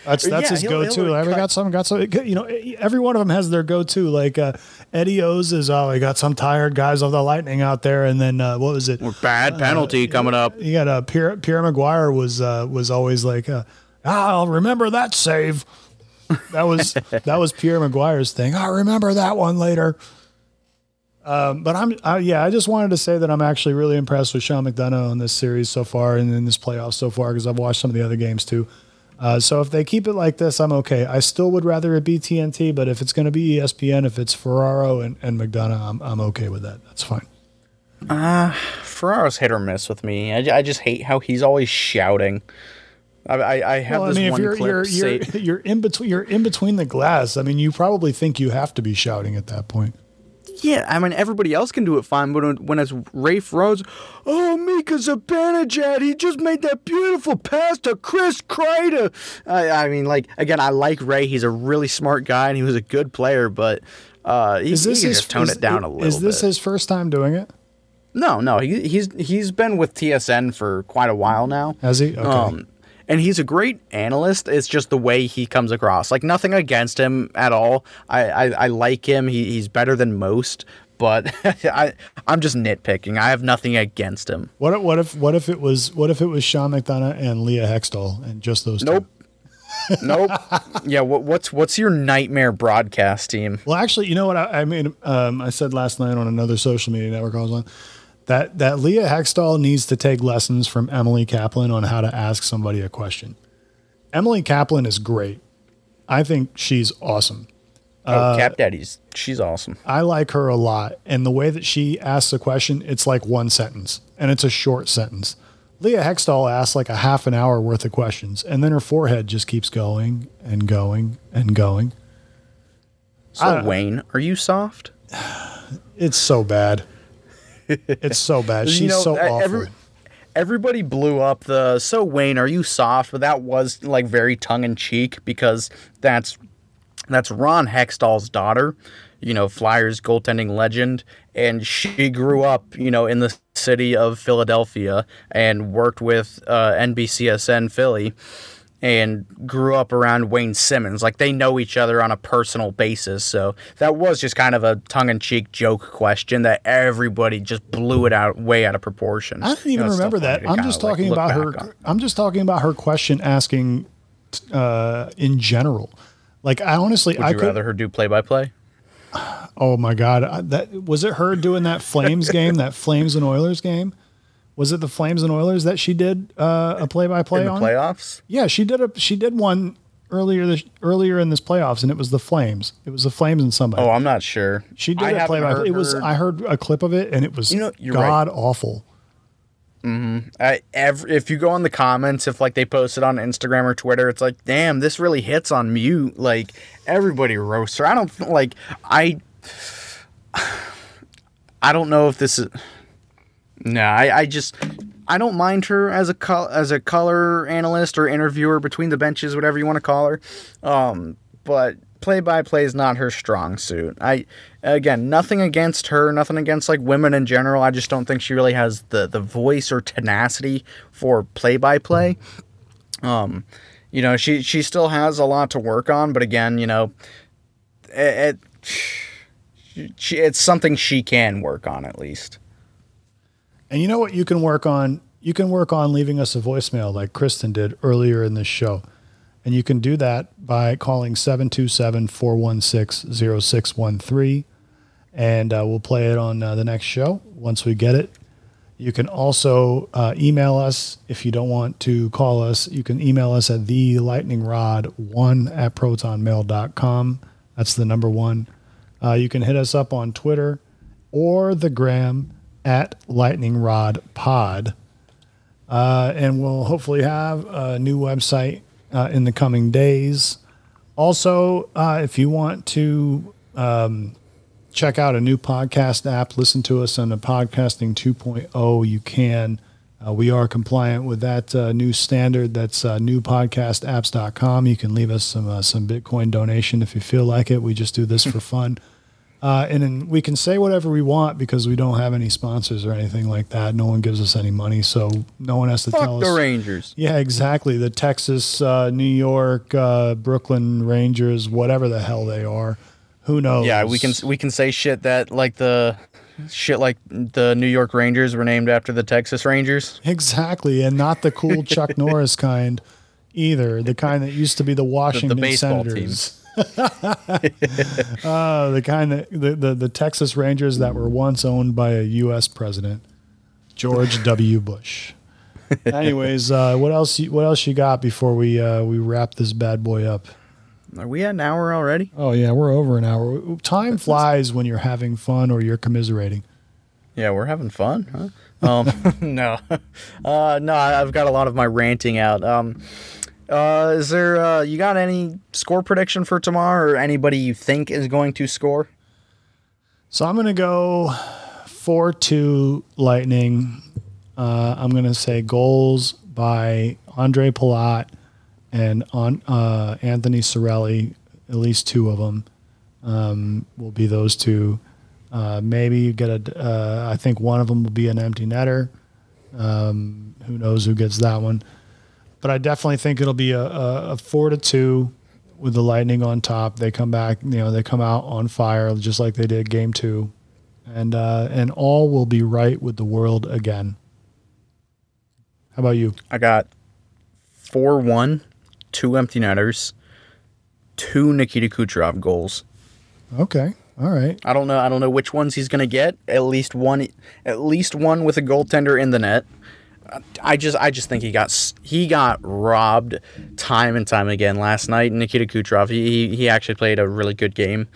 That's that's Yeah, his he'll- go-to. he'll I cut- got some, got some. You know, every one of them has their go-to. Like uh, Eddie O's is, oh, I got some tired guys of the Lightning out there, and then uh, what was it? Or bad penalty coming up. You got uh, Pierre Pierre McGuire was uh, was always like, uh, ah, I'll remember that save. That was that was Pierre McGuire's thing. I'll remember that one later. Um, but I'm, I, yeah, I just wanted to say that I'm actually really impressed with Sean McDonough in this series so far and in this playoff so far because I've watched some of the other games too. Uh, so if they keep it like this, I'm okay. I still would rather it be TNT, but if it's going to be ESPN, if it's Ferraro and, and McDonough, I'm, I'm okay with that. That's fine. Ferraro's hit or miss with me. I, I just hate how he's always shouting. I, I, I have Well, I this mean, if one you're clip. you're say, you're, you're in between you're in between the glass. I mean, you probably think you have to be shouting at that point. Yeah, I mean everybody else can do it fine, but when, it's Rafe Rhodes, oh Mika Zibanejad, he just made that beautiful pass to Chris Kreider. I, I mean, like again, I like Ray. He's a really smart guy and he was a good player, but uh, he, Is this he his just tone is, it down a little Is this bit. his first time doing it? no, no, he, he's he's been with TSN for quite a while now. Has he? Okay. Um, and he's a great analyst. It's just the way he comes across. Like nothing against him at all. I I, I like him. He, he's better than most. But I I'm just nitpicking. I have nothing against him. what if, what if what if it was what if it was Sean McDonough and Leah Hextall and just those Nope. two? Nope. yeah. What, what's what's your nightmare broadcast team? Well, actually, you know what I, I mean? Um, I said last night on another social media network I was on that that Leah Hextall needs to take lessons from Emily Kaplan on how to ask somebody a question. Emily Kaplan is great. I think she's awesome. Oh, uh, Cap Daddy's. She's awesome. I like her a lot. And the way that she asks a question, it's like one sentence and it's a short sentence. Leah Hextall asks like a half an hour worth of questions, and then her forehead just keeps going and going and going. So Wayne, are you soft? It's so bad. It's so bad. She's You know, so awful. every- everybody blew up the so Wayne, are you soft? But that was like very tongue in cheek because that's that's Ron Hextall's daughter, you know, Flyers goaltending legend, and she grew up, you know, in the city of Philadelphia and worked with uh, NBCSN Philly and grew up around Wayne Simmonds. Like they know each other on a personal basis. So that was just kind of a tongue in cheek joke question that everybody just blew it out way out of proportion. I didn't You even know, remember that. I'm just talking look about her. on. I'm just talking about her question asking uh, in general. Like I honestly, Would I you could. rather her do play by play? Oh my god, I, that was it. Her doing that Flames game, that Flames and Oilers game. Was it the Flames and Oilers that she did uh, a play by play In the on? playoffs? Yeah, she did a she did one earlier this earlier in this playoffs, and it was the Flames. It was the Flames and somebody. Oh, I'm not sure. she did I a play by play. It was I heard a clip of it, and it was You know, you're right. god awful. I, ev if you go on the comments, if like they post it on Instagram or Twitter, it's like, damn, this really hits on mute. Like everybody roasts her. I don't like I. I don't know if this is. No, I, I just I don't mind her as a col- as a color analyst or interviewer between the benches, whatever you want to call her. Um, but play by play is not her strong suit. I again, nothing against her, nothing against like women in general. I just don't think she really has the the voice or tenacity for play by play. Um, you know, she she still has a lot to work on, but again, you know, it, it she, it's something she can work on at least. And you know what you can work on? You can work on leaving us a voicemail like Kristen did earlier in this show. And you can do that by calling 727 416 0613. And uh, we'll play it on uh, the next show once we get it. You can also uh, email us if you don't want to call us. You can email us at the lightningrod1 at protonmail.com. That's the number one. Uh, you can hit us up on Twitter or the gram at lightningrodpod. Uh, and we'll hopefully have a new website uh, in the coming days. Also, uh, if you want to um, check out a new podcast app, listen to us on the Podcasting 2.0, you can. Uh, we are compliant with that uh, new standard. That's uh, newpodcastapps.com. You can leave us some uh, some Bitcoin donation if you feel like it. We just do this for fun. Uh, and then we can say whatever we want because we don't have any sponsors or anything like that. No one gives us any money, so no one has to tell us. Fuck tell the us. Rangers. Yeah, exactly. The Texas, uh, New York, uh, Brooklyn Rangers, whatever the hell they are. Who knows? Yeah, we can we can say shit that like the shit like the New York Rangers were named after the Texas Rangers. Exactly, and not the cool Chuck Norris kind either. The kind that used to be the Washington the, baseball Senators. Uh, the kind that the, the the Texas Rangers that were once owned by a U.S. president, George W. Bush. Anyways, uh, what else? you- What else you got before we uh, we wrap this bad boy up? Are we at an hour already? Oh yeah, we're over an hour. Time flies when you're having fun or you're commiserating. Yeah, we're having fun, huh? Um, no, uh, no, I've got a lot of my ranting out. Um, uh, is there? Uh, you got any score prediction for tomorrow, or anybody you think is going to score? So I'm gonna go four two Lightning. Uh, I'm gonna say goals by Ondrej Palat and on uh, Anthony Cirelli. At least two of them um, will be those two. Uh, maybe you get a. Uh, I think one of them will be an empty netter. Um, who knows who gets that one? But I definitely think it'll be a, a, a four to two with the Lightning on top. They come back, you know, they come out on fire just like they did game two, and uh, and all will be right with the world again. How about you? I got four one, two empty netters, two Nikita Kucherov goals. Okay, all right. I don't know. I don't know which ones he's gonna get. At least one. At least one with a goaltender in the net. I just, I just think he got he got robbed time and time again last night. Nikita Kucherov, he he- actually played a really good game.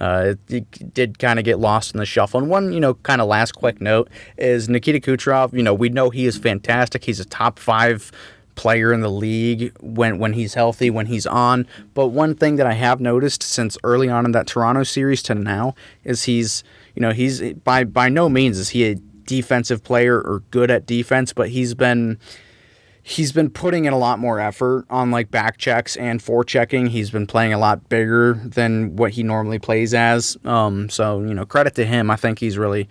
Uh, it did kind of get lost in the shuffle. And one, you know, kind of last quick note is Nikita Kucherov. You know, we know he is fantastic. He's a top five player in the league when when he's healthy, when he's on. But one thing that I have noticed since early on in that Toronto series to now is he's you know he's by by no means is he a defensive player or good at defense, but he's been he's been putting in a lot more effort on like back checks and forechecking. He's been playing a lot bigger than what he normally plays as. Um, so you know, credit to him. I think he's really,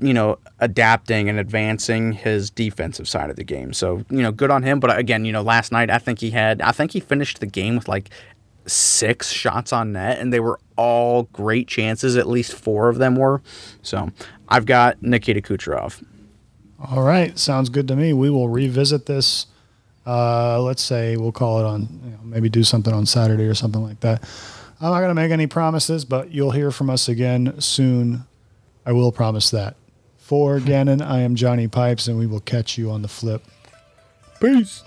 you know, adapting and advancing his defensive side of the game. So you know, good on him. But again, you know, last night I think he had, I think he finished the game with like six shots on net, and they were all great chances. At least four of them were. So I've got Nikita Kucherov. All right, sounds good to me. We will revisit this. Uh, let's say we'll call it on, you know, maybe do something on Saturday or something like that. I'm not going to make any promises, but you'll hear from us again soon. I will promise that. For Gannon, I am Johnny Pipes, and we will catch you on the flip. Peace.